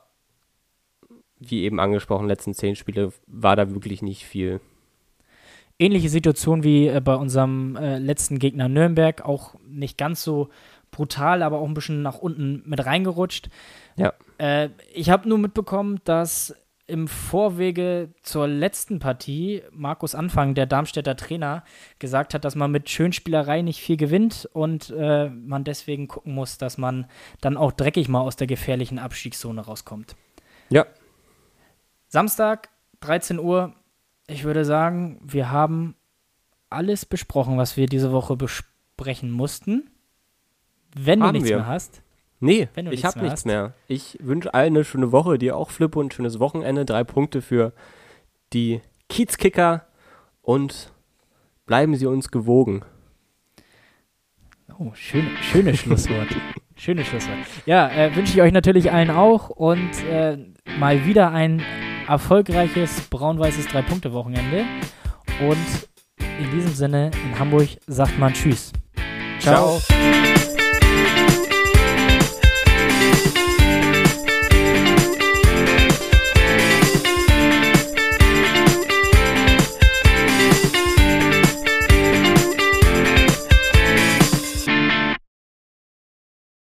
wie eben angesprochen, letzten zehn Spiele war da wirklich nicht viel. Ähnliche Situation wie äh, bei unserem äh, letzten Gegner Nürnberg, auch nicht ganz so brutal, aber auch ein bisschen nach unten mit reingerutscht. Ja. Äh, ich habe nur mitbekommen, dass im Vorwege zur letzten Partie Markus Anfang, der Darmstädter Trainer, gesagt hat, dass man mit Schönspielerei nicht viel gewinnt und äh, man deswegen gucken muss, dass man dann auch dreckig mal aus der gefährlichen Abstiegszone rauskommt. Ja. Samstag, 13 Uhr. Ich würde sagen, wir haben alles besprochen, was wir diese Woche besprechen mussten. Wenn du Haben nichts wir. mehr hast. Nee, du ich habe nichts hast. mehr. Ich wünsche allen eine schöne Woche, dir auch Flip und ein schönes Wochenende. Drei Punkte für die Kiezkicker und bleiben Sie uns gewogen. Oh, schön, schönes Schlusswort. schönes Schlusswort. Ja, äh, wünsche ich euch natürlich allen auch und äh, mal wieder ein erfolgreiches braun-weißes Drei-Punkte-Wochenende. Und in diesem Sinne, in Hamburg sagt man Tschüss. Ciao. Ciao.